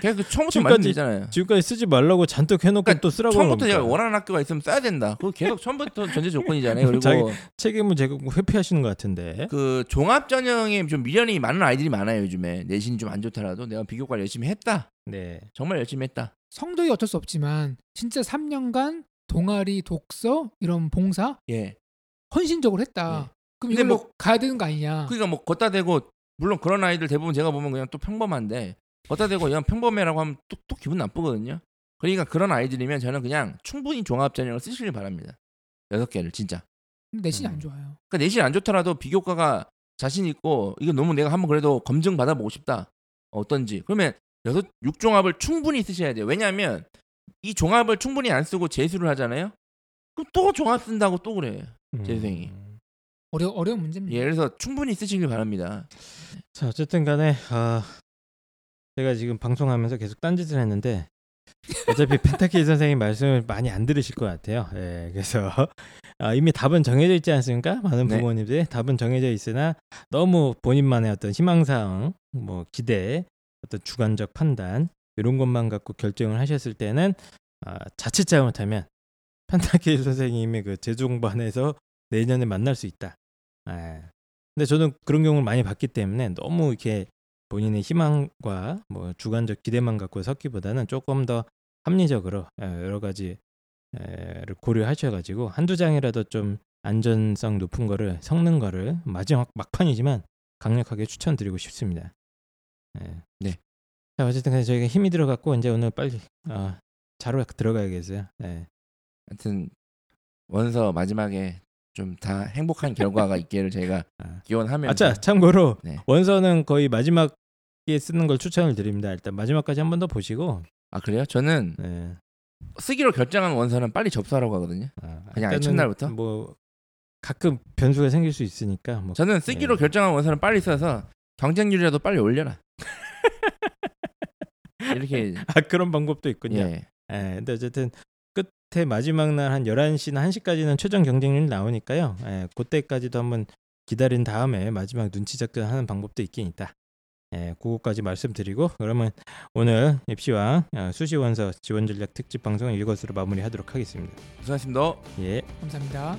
그냥 그 처음부터 지금까지 말씀드리잖아요. 지금까지 쓰지 말라고 잔뜩 해놓고 그러니까 또 쓰라고 처음부터 제가? 원하는 학교가 있으면 써야 된다. 그거 계속 처음부터 (laughs) 전제 조건이잖아요. (laughs) 그리고 자기- 책임을 제가 회피하시는 것 같은데. 그 종합 전형에 좀 미련이 많은 아이들이 많아요 요즘에 내신이 좀 안 좋더라도 내가 비교과를 열심히 했다. 네. 정말 열심히 했다. 성적이 어쩔 수 없지만 진짜 3년간 동아리, 독서 이런 봉사 예. 헌신적으로 했다. 네. 그럼 이걸로 뭐- 가야 되는 거 아니냐? 그러니까 뭐 걷다 대고 물론 그런 아이들 대부분 제가 보면 그냥 또 평범한데 걷다 대고 그냥 평범해라고 하면 또, 또 기분 나쁘거든요. 그러니까 그런 아이들이면 저는 그냥 충분히 종합 전형을 쓰시길 바랍니다. 여섯 개를 진짜. 내신이 음. 안 좋아요. 그러니까 내신 안 좋더라도 비교과가 자신 있고 이거 너무 내가 한번 그래도 검증 받아보고 싶다. 어떤지. 그러면 여섯 육 종합을 충분히 쓰셔야 돼요. 왜냐하면 이 종합을 충분히 안 쓰고 재수를 하잖아요. 그럼 또 종합 쓴다고 또 그래. 재생이. 음. 어려 어려운 문제입니다. 예, 그래서 충분히 쓰시길 바랍니다. 자 어쨌든 간에 아, 제가 지금 방송하면서 계속 딴짓을 했는데 어차피 펜타키 선생님 말씀을 많이 안 들으실 것 같아요. 예, 그래서 (laughs) 아, 이미 답은 정해져 있지 않습니까? 많은 네. 부모님들이 답은 정해져 있으나 너무 본인만의 어떤 희망사항, 뭐 기대, 어떤 주관적 판단 이런 것만 갖고 결정을 하셨을 때는 아, 자칫 잘못하면 펜타키 선생님의 그 재종반에서 내년에 만날 수 있다. 예. 근데 저는 그런 경우를 많이 봤기 때문에 너무 이렇게 본인의 희망과 뭐 주관적 기대만 갖고 섞기보다는 조금 더 합리적으로 예, 여러 가지를 고려하셔가지고 한두 장이라도 좀 안전성 높은 거를 섞는 거를 마지막 막판이지만 강력하게 추천드리고 싶습니다. 예. 네. 자 어쨌든 저희가 힘이 들어갔고 이제 오늘 빨리 어, 자러 들어가야겠어요. 예. 하여튼 원서 마지막에 좀 다 행복한 결과가 있기를 저희가 아. 기원하면서 아자 참고로 네. 원서는 거의 마지막에 쓰는 걸 추천을 드립니다. 일단 마지막까지 한 번 더 보시고 아 그래요? 저는 네. 쓰기로 결정한 원서는 빨리 접수하라고 하거든요. 아, 그냥 첫날부터? 뭐 가끔 변수가 생길 수 있으니까 뭐 저는 쓰기로 네. 결정한 원서는 빨리 써서 경쟁률이라도 빨리 올려라. (laughs) 이렇게 아, 그런 방법도 있군요. 예. 예, 근데 어쨌든 끝에 마지막 날 한 11시나 1시까지는 최종 경쟁률이 나오니까요. 예, 그때까지도 한번 기다린 다음에 마지막 눈치 작전 하는 방법도 있긴 있다. 예, 그거까지 말씀드리고 그러면 오늘 입시왕 어, 수시 원서 지원 전략 특집 방송을 이것으로 마무리하도록 하겠습니다. 수고하셨습니다. 예. 감사합니다.